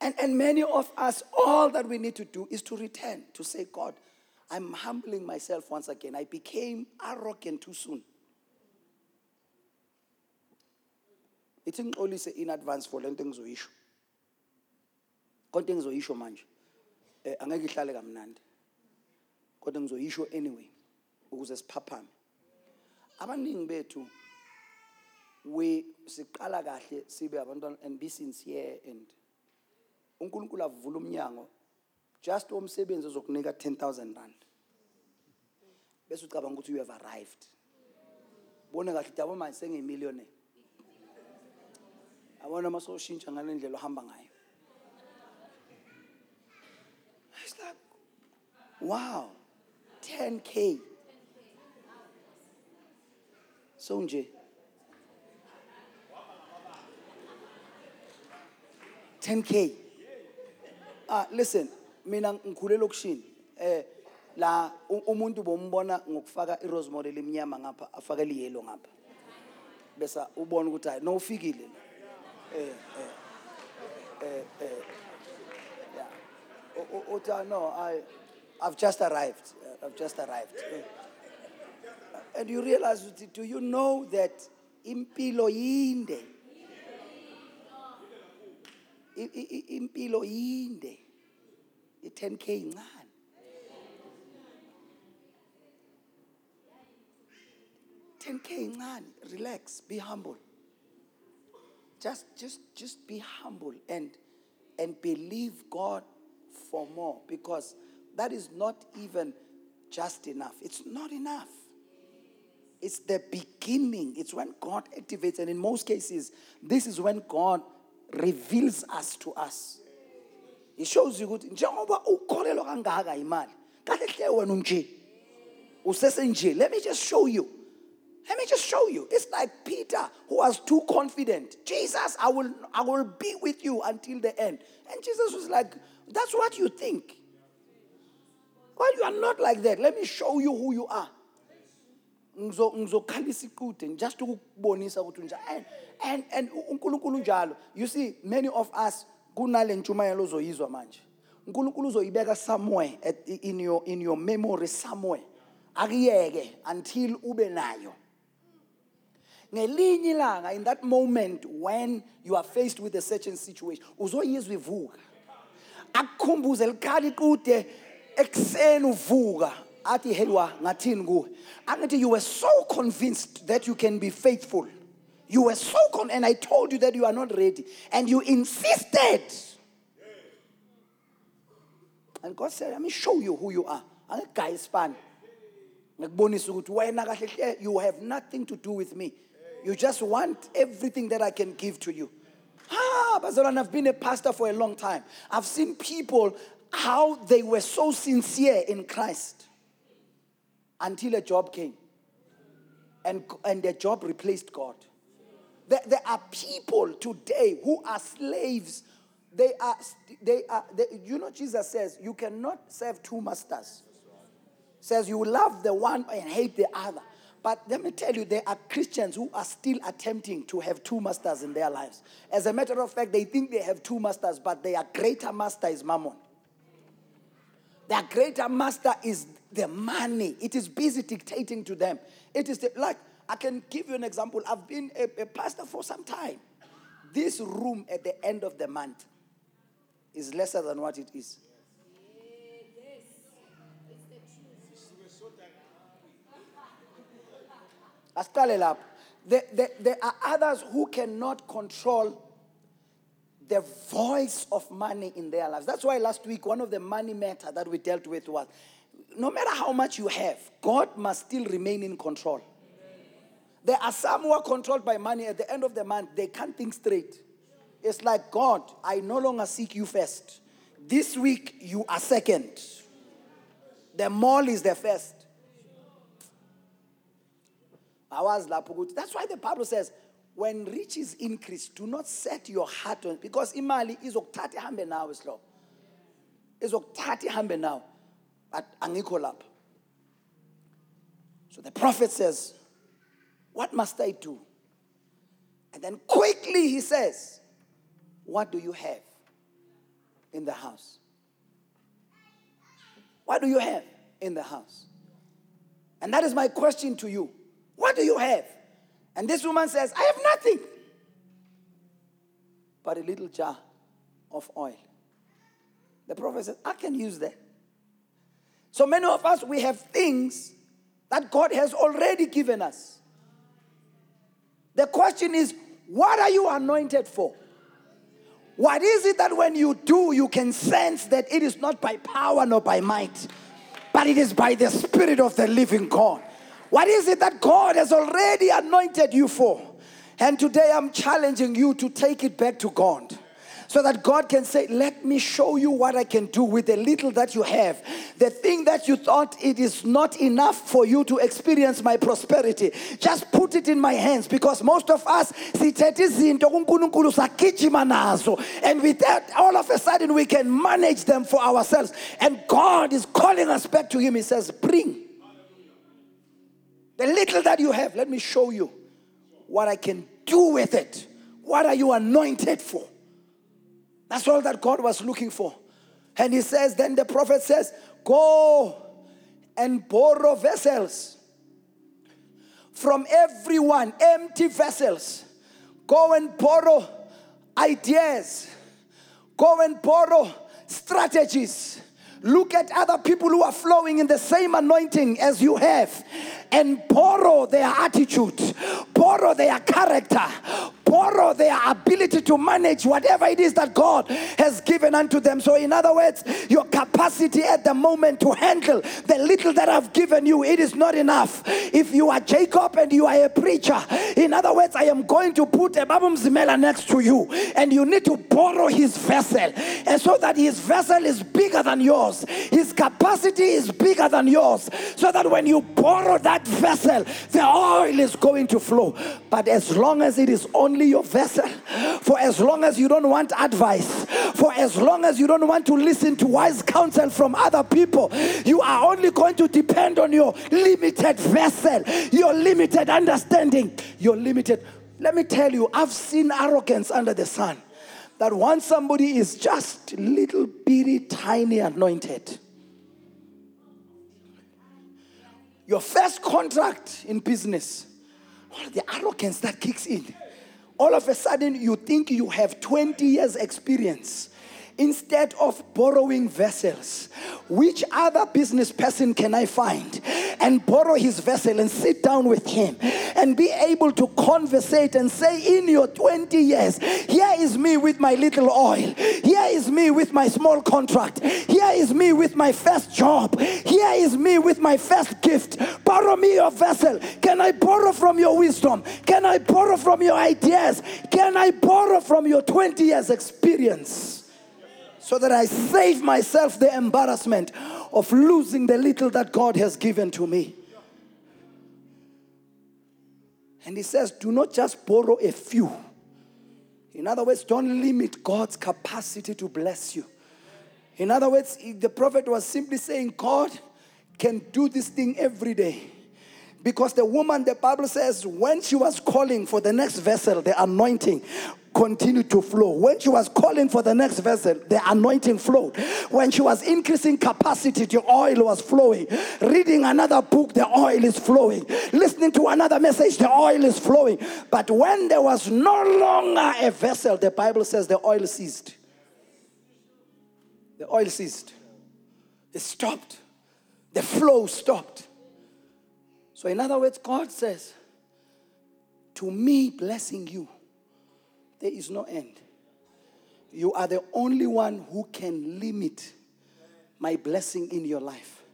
And, and many of us, all that we need to do is to return, to say, God, I'm humbling myself once again. I became arrogant too soon. ngixolise in advance for le nto engizoyisho konke engizoyisho manje eh angeke ihlale kamnandi kodwa ngizoyisho anyway ukuze siphaphame abaningi bethu we siqala kahle sibe abantwana and be sincere and uNkulunkulu avula umnyango just omsebenzi ozokunika 10000 rand. Bese ucabanga ukuthi you have arrived. Bone kahle dabo manje sengiyimillionaire abona masoshintsha ngale ndlela ohamba ngayo. It's like wow 10k so nje. 10k ah listen mina ngikhule lokushini eh la umuntu bombona ngokufaka irose model emnyama ngapha afaka liyelo ngapha. Bese ubona ukuthi hayi no ufikile la. eh eh eh eh yeah. U- u- uthi ah, no i i've just arrived. Uh, i've just arrived. Eh. and you realize do you know that impilo yinde? Impilo yinde i-10k incane Ten k incane relax be humble. Just just just be humble and and believe god for more because that is not even just enough. It's not enough. It's the beginning. It's when god activates and in most cases this is when god reveals us to us. He shows you ukuthi njengoba ukholelwa kangaka imali kahle hle wena unje usesenje let me just show you. Let me just show you. It's like peter who was too confident. Jesus i will i will be with you until the end. And jesus was like that's what you think. Well you are not like that. Let me show you who you are ngizokhalisa iqude just ukubonisa ukuthi unjani and and and uNkulunkulu njalo you see many of us kunale ntshumayelo ozoyizwa manje. uNkulunkulu uzoyibeka somewhere at, in your in your memory somewhere. Akuyeke until ube nayo. Ngelinye ilanga in that moment when you are faced with a certain situation uzoyizwa ivuka. Akukhumbuze likhala iqude ekuseni uvuka. Athi helwa ngathini kuwe? Angithi you were so convinced that you can be faithful. You were so con and i told you that you are not ready. And you insisted. And god said let me show you who you are. Angigaya isipani ngikubonisa ukuthi wena kahle hle you have nothing to do with me. You just want everything that i can give to you. Ah bazalwane i've been a pastor for a long time. I've seen people how they were so sincere in christ until a job came and, and the job replaced god there, there are people today who are slaves they are they are they, you know jesus says you cannot serve two masters says you love the one and hate the other. But let me tell you, there are Christians who are still attempting to have two masters in their lives. As a matter of fact, they think they have two masters, but their greater master is mammon. Their greater master is the money. It is busy dictating to them. It is the, like, I can give you an example. I've been a, a pastor for some time. This room at the end of the month is lesser than what it is. Asiqale lapho. There, there, there are others who cannot control the voice of money in their lives. That's why last week, one of the money matter that we dealt with was no matter how much you have, God must still remain in control. There are some who are controlled by money at the end of the month, they can't think straight. It's like, God, I no longer seek you first. This week, you are second. The mall is the first. that's why the bible says when riches increase do not set your heart on because imali izokuthatha ihambe nawe sihlobo izokuthatha ihambe nawe but angikho so the prophet says what must i do and then quickly he says what do you have in the house? What do you have in the house? And that is my question to you. What do you have? And this woman says, I have nothing but a little jar of oil. The prophet says, I can use that. So many of us, we have things that God has already given us. The question is, what are you anointed for? What is it that when you do, you can sense that it is not by power nor by might, but it is by the Spirit of the living God? What is it that God has already anointed you for? And today I'm challenging you to take it back to God so that God can say, Let me show you what I can do with the little that you have. The thing that you thought it is not enough for you to experience my prosperity, just put it in my hands because most of us, and with that, all of a sudden we can manage them for ourselves. And God is calling us back to Him. He says, Bring the little that you have, let me show you what I can do with it. What are you anointed for? That's all that God was looking for. And he says, then the prophet says, Go and borrow vessels from everyone, empty vessels. Go and borrow ideas. Go and borrow strategies. Look at other people who are flowing in the same anointing as you have and borrow their attitude, borrow their character, borrow their ability to manage whatever it is that God has given unto them. So, in other words, your capacity at the moment to handle the little that I've given you, it is not enough. If you are Jacob and you are a preacher, in other words, I am going to put a Babum Zimela next to you, and you need to borrow his vessel, and so that his vessel is bigger than yours, his capacity is bigger than yours, so that when you borrow that vessel, the oil is going to flow. But as long as it is only your vessel. For as long as you don't want advice, for as long as you don't want to listen to wise counsel from other people, you are only going to depend on your limited vessel, your limited understanding, your limited. Let me tell you, I've seen arrogance under the sun. That once somebody is just little bitty, tiny anointed, your first contract in business, all the arrogance that kicks in. All of a sudden you think you have 20 years experience instead of borrowing vessels. Which other business person can i find and borrow his vessel and sit down with him and be able to conversate and say in your 20 years here is me with my little oil. Here is me with my small contract. Here is me with my first job. Here is me with my first gift. Borrow me your vessel. Can i borrow from your wisdom? Can i borrow from your ideas? Can i borrow from your 20 years experience? So that I save myself the embarrassment of losing the little that God has given to me. And he says, do not just borrow a few. In other words, don't limit God's capacity to bless you. In other words, the prophet was simply saying, God can do this thing every day. Because the woman, the Bible says, when she was calling for the next vessel, the anointing, continued to flow. When she was calling for the next vessel, the anointing flowed. When she was increasing capacity, the oil was flowing. Reading another book, the oil is flowing. Listening to another message, the oil is flowing. But when there was no longer a vessel, the Bible says the oil ceased. The oil ceased. It stopped. The flow stopped. So, in other words, God says, To me, blessing you there is no end. You are the only one who can limit my blessing in your life.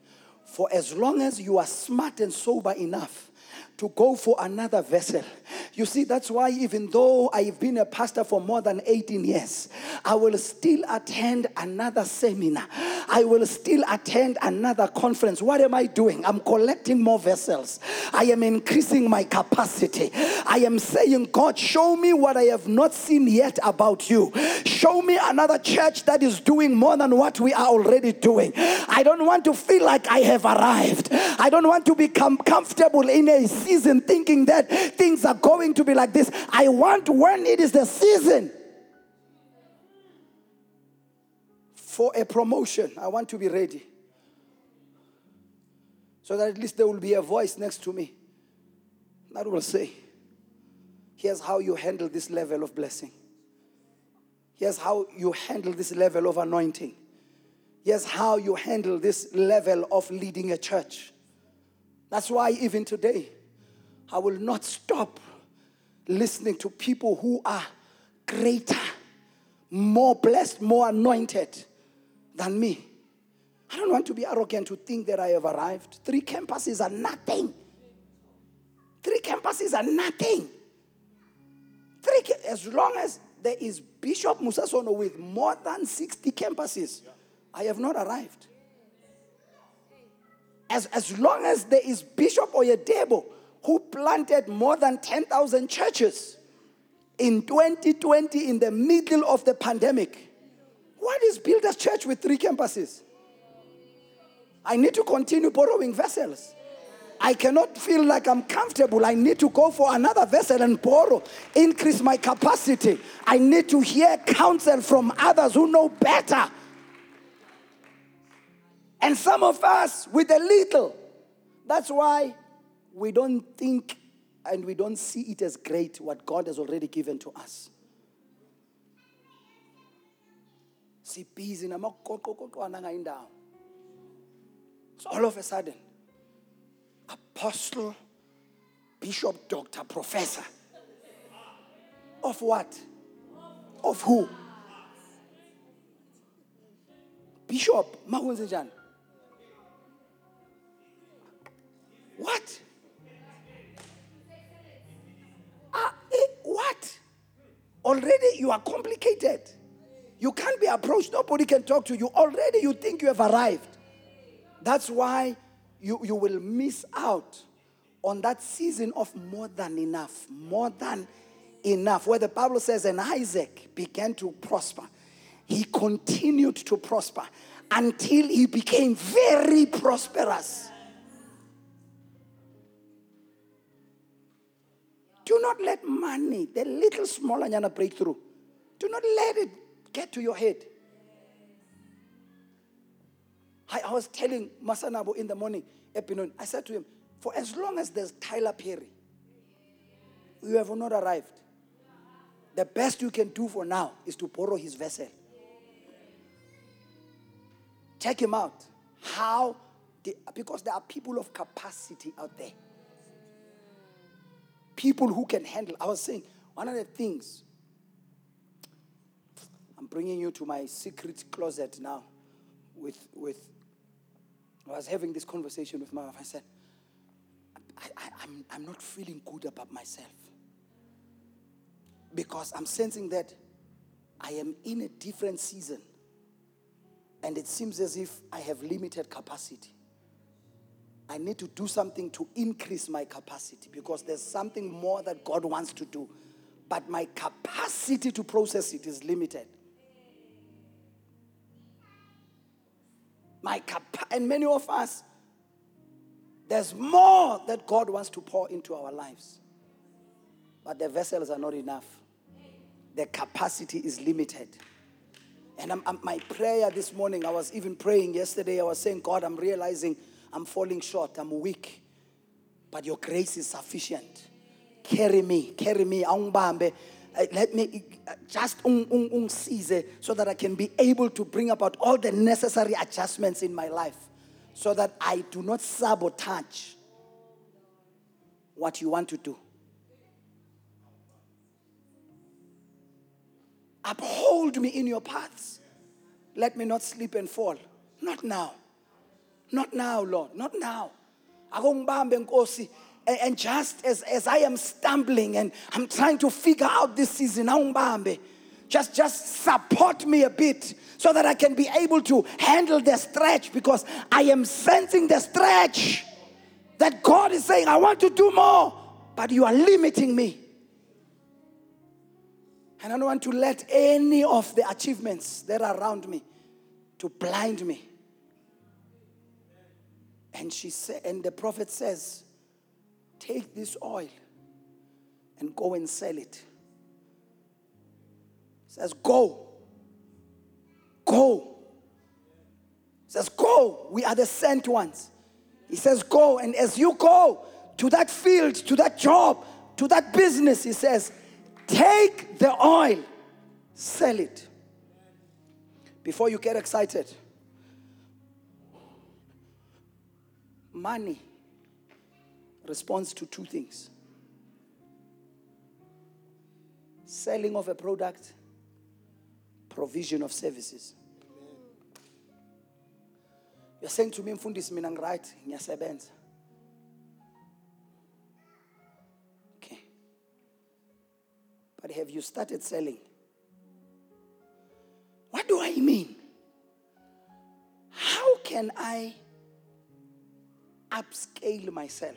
For as long as you are smart and sober enough to go for another vessel. You see, that's why even though I've been a pastor for more than 18 years, I will still attend another seminar. I will still attend another conference. What am I doing? I'm collecting more vessels. I am increasing my capacity. I am saying, God, show me what I have not seen yet about you. Show me another church that is doing more than what we are already doing. I don't want to feel like I have arrived. I don't want to become comfortable in a season thinking that things are going to be like this. I want when it is the season for a promotion, I want to be ready. So that at least there will be a voice next to me that will say, Here's how you handle this level of blessing. Here's how you handle this level of anointing. Here's how you handle this level of leading a church. That's why, even today, I will not stop listening to people who are greater, more blessed, more anointed than me. I don't want to be arrogant to think that I have arrived. Three campuses are nothing. Three campuses are nothing. Three, as long as there is Bishop Mosa Sono with more than 60 campuses, I have not arrived. As, as long as there is Bishop Oyedepo who planted more than 10,000 churches in 2020 in the middle of the pandemic, what is Builders Church with three campuses? I need to continue borrowing vessels. I cannot feel like I'm comfortable. I need to go for another vessel and borrow, increase my capacity. I need to hear counsel from others who know better. And some of us with a little. That's why we don't think and we don't see it as great what God has already given to us. so all of a sudden apostle bishop doctor professor of what? Of who? Bishop makwenze what what already you are complicated you can't be approached. Nobody can talk to you. Already you think you have arrived. That's why you, you will miss out on that season of more than enough. More than enough. Where the Bible says, and Isaac began to prosper. He continued to prosper until he became very prosperous. Do not let money, the little small anyana breakthrough, do not let it get to your head. I, I was telling Masanabo in the morning, Epinon, I said to him, for as long as there's Tyler Perry, you have not arrived. The best you can do for now is to borrow his vessel. Check him out. How, because there are people of capacity out there. People who can handle. I was saying, one of the things I'm bringing you to my secret closet now. With, with, I was having this conversation with my wife. I said, I, I, I'm, I'm not feeling good about myself. Because I'm sensing that I am in a different season. And it seems as if I have limited capacity. I need to do something to increase my capacity because there's something more that God wants to do. But my capacity to process it is limited. my cap- and many of us, there's more that God wants to pour into our lives. But the vessels are not enough. The capacity is limited. And I'm, I'm, my prayer this morning, I was even praying yesterday, I was saying, God, I'm realizing I'm falling short, I'm weak. But your grace is sufficient. Carry me, carry me. Uh, let me uh, just un, un, un so that I can be able to bring about all the necessary adjustments in my life so that I do not sabotage what you want to do. Uphold me in your paths. Let me not slip and fall. Not now. Not now, Lord. Not now. And just as, as I am stumbling and I'm trying to figure out this season, just, just support me a bit so that I can be able to handle the stretch because I am sensing the stretch that God is saying, I want to do more, but you are limiting me. And I don't want to let any of the achievements that are around me to blind me. And she said, and the prophet says, Take this oil and go and sell it. He says, Go. Go. says, Go, we are the sent ones. He says, Go, and as you go to that field, to that job, to that business, he says, Take the oil, sell it. Before you get excited, money responds to two things selling of a product, provision of services. You're saying to me, Mfundisi, mina right, ngiyasebenza. Okay. But have you started selling? What do I mean? How can I upscale myself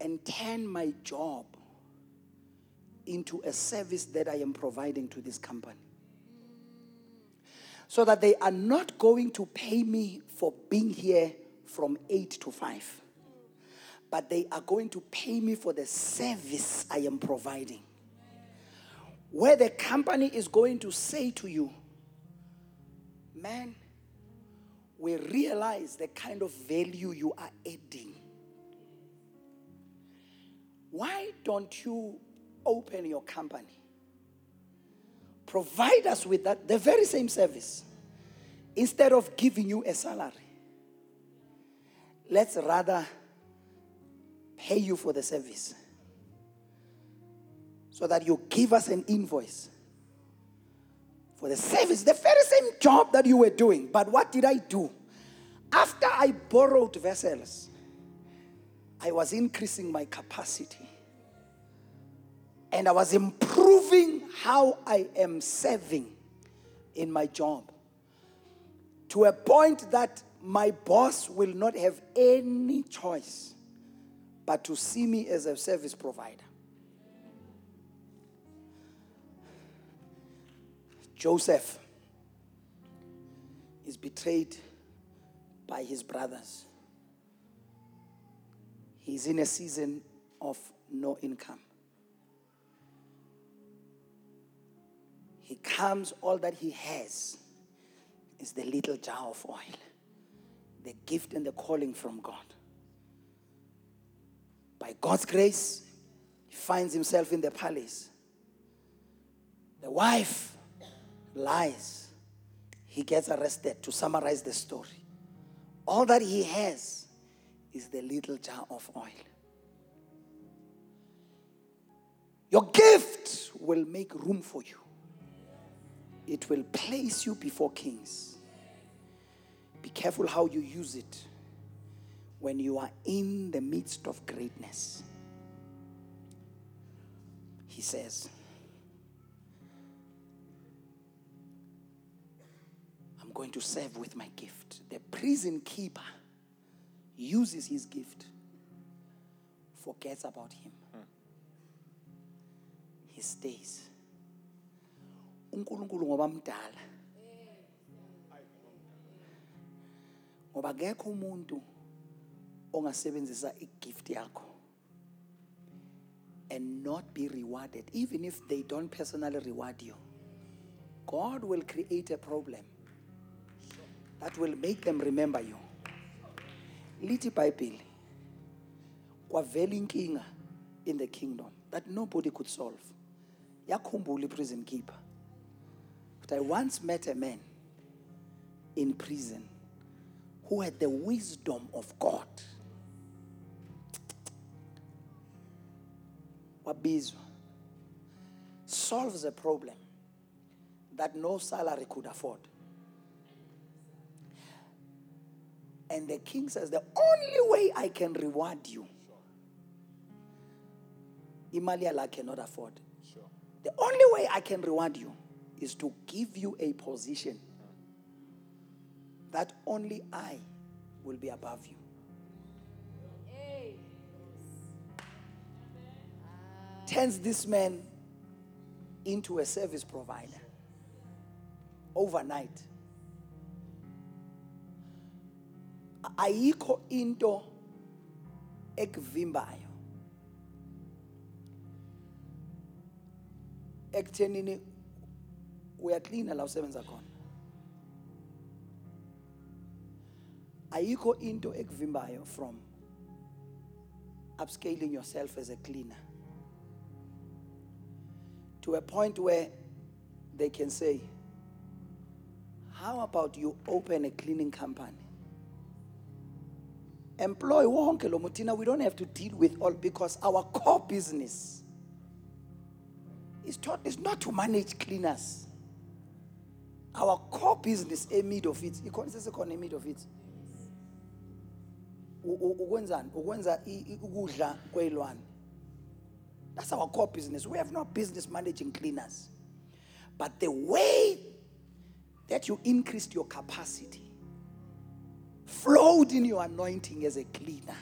and turn my job into a service that I am providing to this company? So that they are not going to pay me for being here from 8 to 5, but they are going to pay me for the service I am providing. Where the company is going to say to you, man, we realize the kind of value you are adding. Why don't you open your company? Provide us with that, the very same service. Instead of giving you a salary, let's rather pay you for the service so that you give us an invoice for the service, the very same job that you were doing. But what did I do? After I borrowed vessels, I was increasing my capacity and I was improving how I am serving in my job to a point that my boss will not have any choice but to see me as a service provider. Joseph is betrayed by his brothers. He's in a season of no income. He comes, all that he has is the little jar of oil, the gift and the calling from God. By God's grace, he finds himself in the palace. The wife lies. He gets arrested. To summarize the story, all that he has is the little jar of oil. Your gift will make room for you it will place you before kings. Be careful how you use it when you are in the midst of greatness. He says, going to serve with my gift. The prison keeper uses his gift, forgets about him. He stays uNkulunkulu ngoba mdala ngoba akekho umuntu ongasebenzisa igift yakho and not be rewarded even if they don't personally reward you God will create a problem that will make them remember you. Lithi iBhayibheli kwavela inkinga in the kingdom that nobody could solve. Yakhumbula i-prison keeper. But I once met a man in prison who had the wisdom of God. Wabizwa. Solves a problem that no salary could afford. And the king says, The only way I can reward you, Imaliala cannot afford. The only way I can reward you is to give you a position that only I will be above you. Turns this man into a service provider overnight. Ayikho into ekuvimbayo. Ekuthenini uyaklina la usebenza khona. Ayikho into ekuvimbayo from upscaling yourself as a cleaner. To a point where they can say how about you open a cleaning company employ wonke lo we don't have to deal with all because our core business is taught is not to manage cleaners. Our core business emid of it ikhona sesekhona emid of it. That's our core business. We have no business managing cleaners. But the way that you increased your capacity flowed in your anointing as a cleaner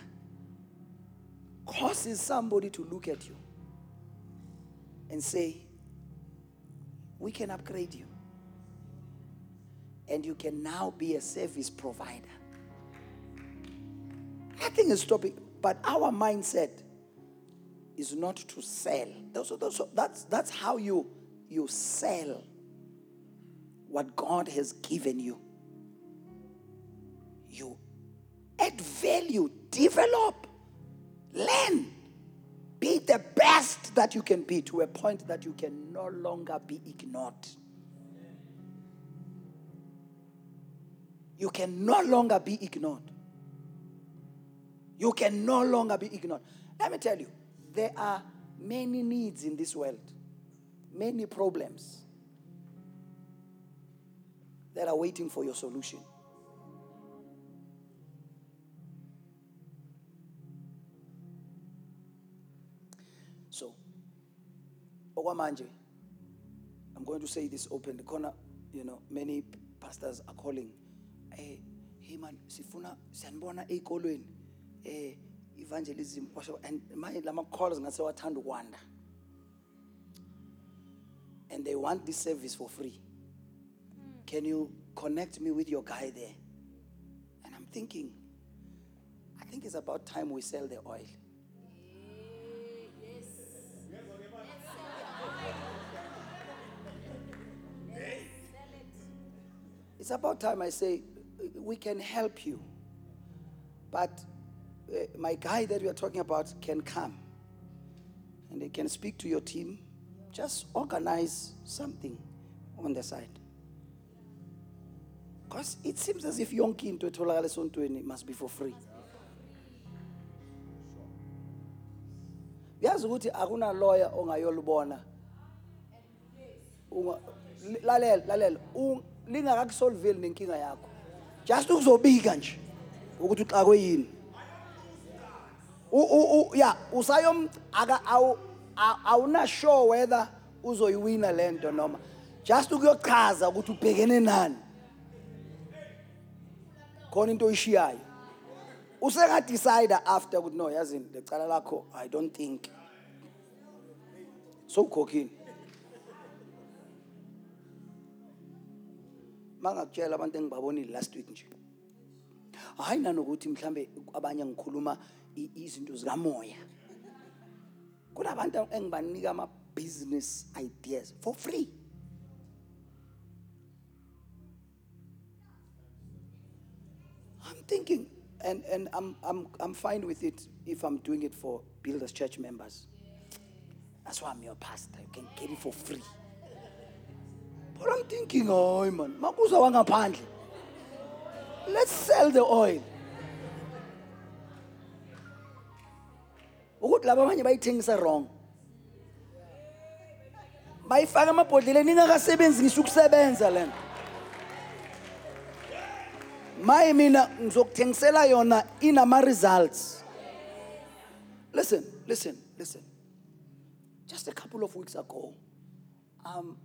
causes somebody to look at you and say, We can upgrade you. And you can now be a service provider. Nothing is stopping, but our mindset is not to sell. That's, that's how you, you sell what God has given you. You add value, develop, learn, be the best that you can be to a point that you can no longer be ignored. You can no longer be ignored. You can no longer be ignored. Let me tell you, there are many needs in this world, many problems that are waiting for your solution. Okwamanje, I'm going to say this open. The corner, you know, many pastors are calling. Eh, hey man, sifuna siyanibona ey'kolweni eh evangelism and manje lama calls ngase wathanda ukwanda. And they want this service for free. Can you connect me with your guy there? And I'm thinking, I think it's about time we sell the oil. It's about time I say, we can help you. But uh, my guy that we are talking about can come and they can speak to your team. Just organize something on the side. Because it seems as if yonke into etholakala esontweni must be for free. yazi ukuthi akuna lawyer ongayolubona lalela lalela lingakakusolveli nenkinga yakho. Just ukuzobika nje ukuthi uxakwe yini. U- u- u- ya usayom aka awu a- awuna sure whether uzoyiwina lento noma. Just ukuyochaza ukuthi ubhekene nani. Khona into oyishiyayo. Usengadecide after ukuthi no yazini lecala lakho i don't think. Sowukhokhini mangakutshela abantu engibabonile last week nje nanokuthi abanye izinto zikamoya kunabantu engibanika ama-business ideas for free I'm thinking, and, and I'm, I'm, I'm fine with it if I'm doing it for Builders Church members. That's why I'm your pastor. You can get it for free. But I'm thinking, oh man, makuza wangaphandle. Let's sell the oil. ukuthi laba abanye bayithengisa wrong bayifaka amabhodleleni ingakasebenzi ngisho ukusebenza lena maye mina ngizokuthengisela yona inama results listen listen listen just a couple of weeks ago um,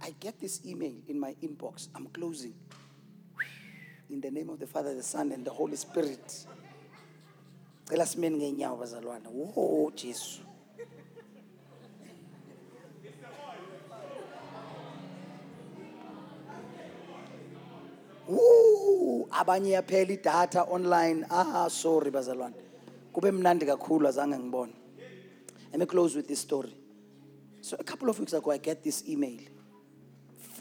I, get this email in my inbox. I'm closing. In the name of the father the son and the holy spirit. Cela simeni ngeenyawo bazalwana wo jesu. Woo, abanye yaphela idatha online. Ah sorry bazalwane. Kube mnandi kakhulu azange ngibone. Let me close with this story. So a couple of weeks ago i get this email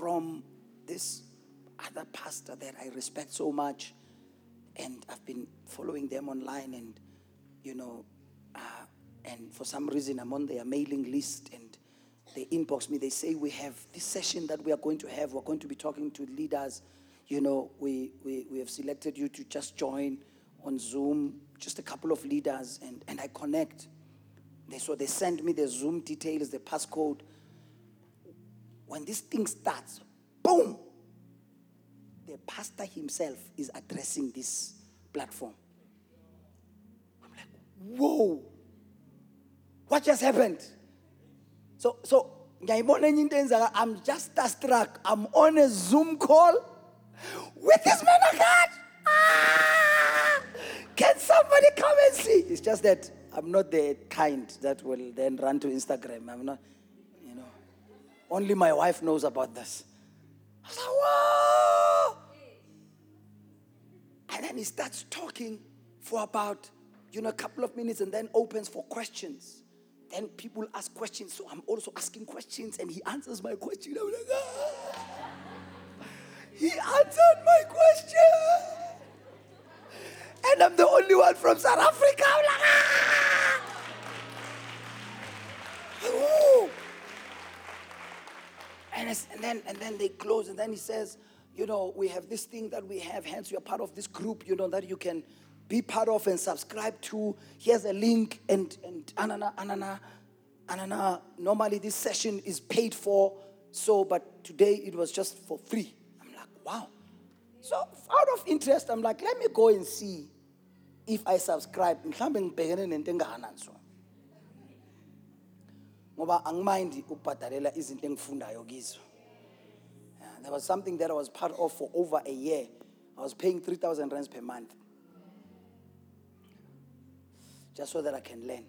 from this other pastor that i respect so much and I've been following them online, and you know, uh, and for some reason I'm on their mailing list, and they inbox me. They say we have this session that we are going to have. We're going to be talking to leaders. You know, we we, we have selected you to just join on Zoom, just a couple of leaders, and and I connect. They, so they send me the Zoom details, the passcode. When this thing starts, boom, the pastor himself is addressing this platform. I'm like, whoa, what just happened? So, so i'm just struck i'm on a zoom call with this man of god ah! can somebody come and see it's just that i'm not the kind that will then run to instagram i'm not only my wife knows about this i was like whoa and then he starts talking for about you know a couple of minutes and then opens for questions then people ask questions, so I'm also asking questions, and he answers my question. I'm like, ah. He answered my question. And I'm the only one from South Africa. I'm like, ah. And, and then and then they close, and then he says, you know, we have this thing that we have, hence you're part of this group, you know, that you can be part of and subscribe to. Here's a link, and and anana, anana, anana. Normally this session is paid for, so but today it was just for free. I'm like, wow. So out of interest, I'm like, let me go and see if I subscribe. Mhlambe ngibhekene nento engahanani so. Ngoba ukubhadalela izinto engifundayo kizo there was something that I was part of for over a year. I was paying 3000 rands per month. Just so that I can learn.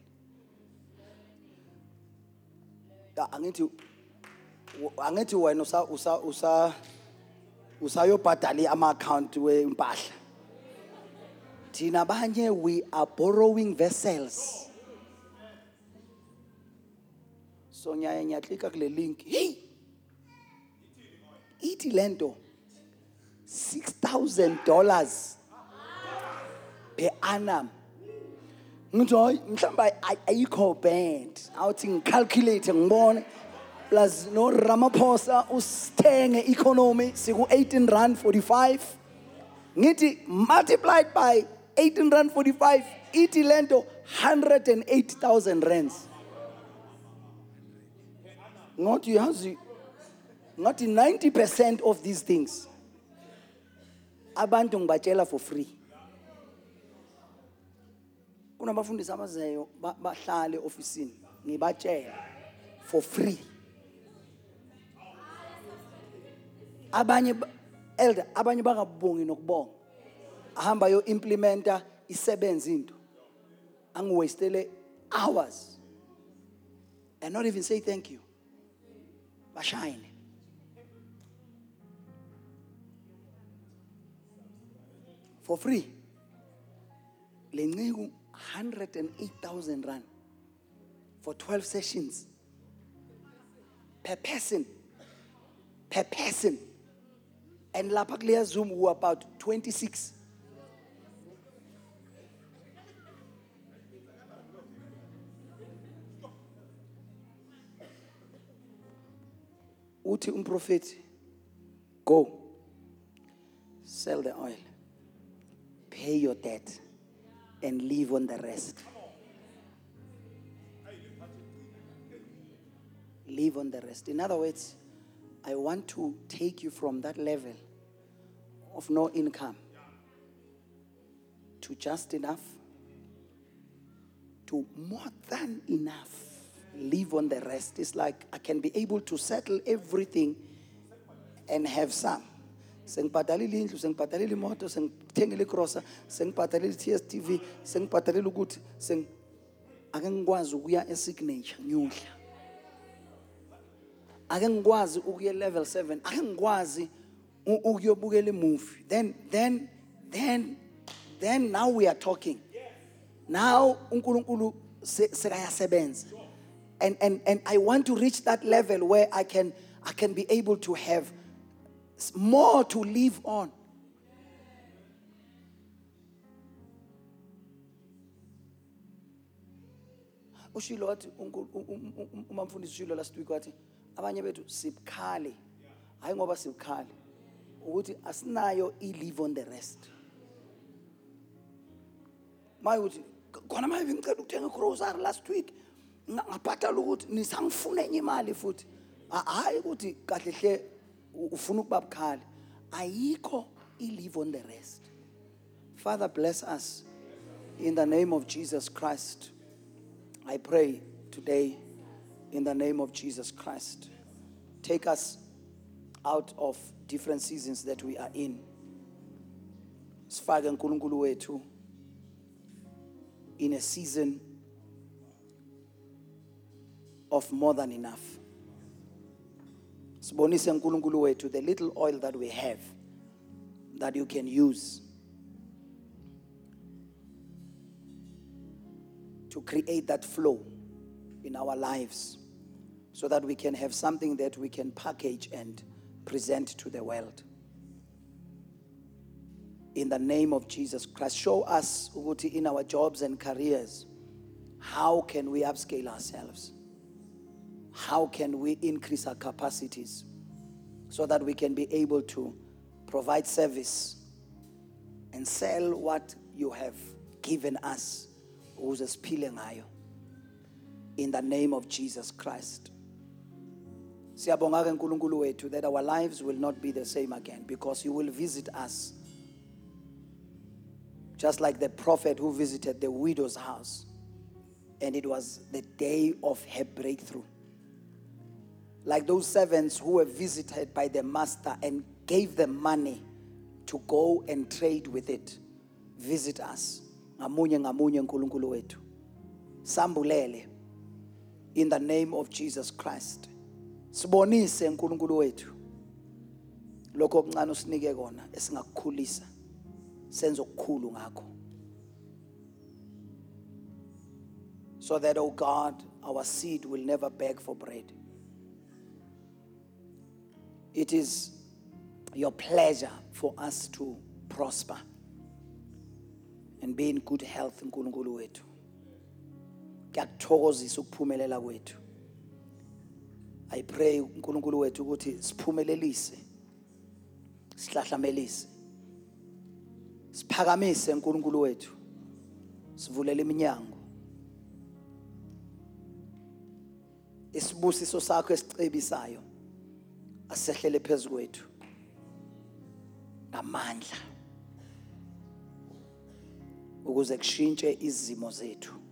Angithi angithi wena usa usa usa usayobhadala ama-account wempahla. Thina banye we are borrowing vessels so ngiyaye ngiyaklika kule link. Hey! Ithi lento. 6000 dollars per annum. Ngithi hayi mhlawumbe ay- ayikho bad awuthi ngicalculate ngibone. Plus no Ramaphosa usithenge economy siku 18 rand 45 ngithi multiplied by 18 rand 45 ithi lento 108000 rands ngathi yazi ngathi 90% of these things. Abantu ngibatshela for free. Kunabafundisi abazeyo ba- bahlale ofisini ngibatshela for free. Abanye ba- elder abanye bangabongi nokubonga. Ahamba yo implementa isebenza into. Angiwastele hours. And not even say thank you. Bashayine for free. Le nceku 108000 rand for 12 sessions. Per person. Per person. And lapha kuleya zoom who about 26 uthi umprofeti go sell the oil pay your debt and live on the rest. Live on the rest. In other words i want to take you from that level of no income to just enough to more than enough live on the rest. It's like i can be able to settle everything and have some. Sengibhadalile indlu sengibhadalile imoto sengithengile igrosa sengibhadalile i-DStv sengibhadalile ukuthi seng ake ngikwazi ukuya esignature ngiyodla ake ngikwazi ukuya level 7 ake ngikwazi ukuyobukela imovie. Then then then then now we are talking. Now uNkulunkulu se- sekayasebenza and, and, and I want to reach that level where I can, I can be able to have more to live on. ushilo wathi umamfundisi ushilo last week wathi abanye bethu sibukhali. Hayi ngoba sibukhali. Ukuthi asinayo i-live on the rest. Maye ukuthi khona maye bengicela ukuthenga igrosary last week nga- ngabhadala ukuthi nisangifuna enye imali futhi. Ha- hayi ukuthi kahle hle ufuna ukuba bukhali. Ayikho i-live on the rest. Father bless us. In the name of jesus christ i pray today in the name of jesus christ take us out of different seasons that we are in. Sifake uNkulunkulu wethu in a season of more than enough sibonise uNkulunkulu wethu the little oil that we have that you can use to create that flow in our lives so that we can have something that we can package and present to the world. In the name of Jesus Christ, show us in our jobs and careers, how can we upscale ourselves? How can we increase our capacities so that we can be able to provide service and sell what you have given us in the name of Jesus Christ. Siyabonga that our lives will not be the same again because you will visit us. Just like the prophet who visited the widow's house and it was the day of her breakthrough. Like those servants who were visited by their master and gave them money to go and trade with it. Visit us. Ngamunye ngamunye uNkulunkulu. Sambulele in the name of Jesus Christ. Sibonise uNkulunkulu wethu lokho okuncane usinike kona esingakukhulisa senze okukhulu ngakho. So that oh God, our seed will never beg for bread. It is your pleasure for us to prosper and be in good health uNkulunkulu wethu. Kuyakuthokozisa ukuphumelela kwethu. I pray uNkulunkulu wethu ukuthi siphumelelise. Sihlahlamelise. Siphakamise uNkulunkulu wethu. Sivulele iminyango. Isibusiso sakho esicebisayo asehlele phezukwethu. Ngamandla. Ukuze kushintshe izimo zethu.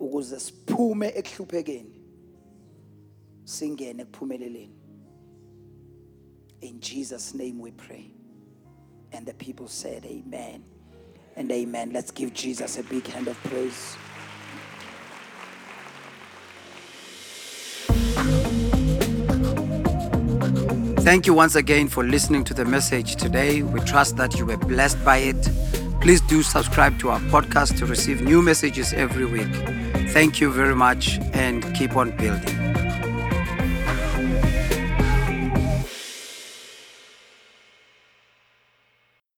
ukuze siphume ekuhluphekeni singene ekuphumeleleni in Jesus name we pray and the people said amen and amen let's give Jesus a big hand of praise Thank you once again for listening to the message today. We trust that you were blessed by it. Please do subscribe to our podcast to receive new messages every week. Thank you very much and keep on building.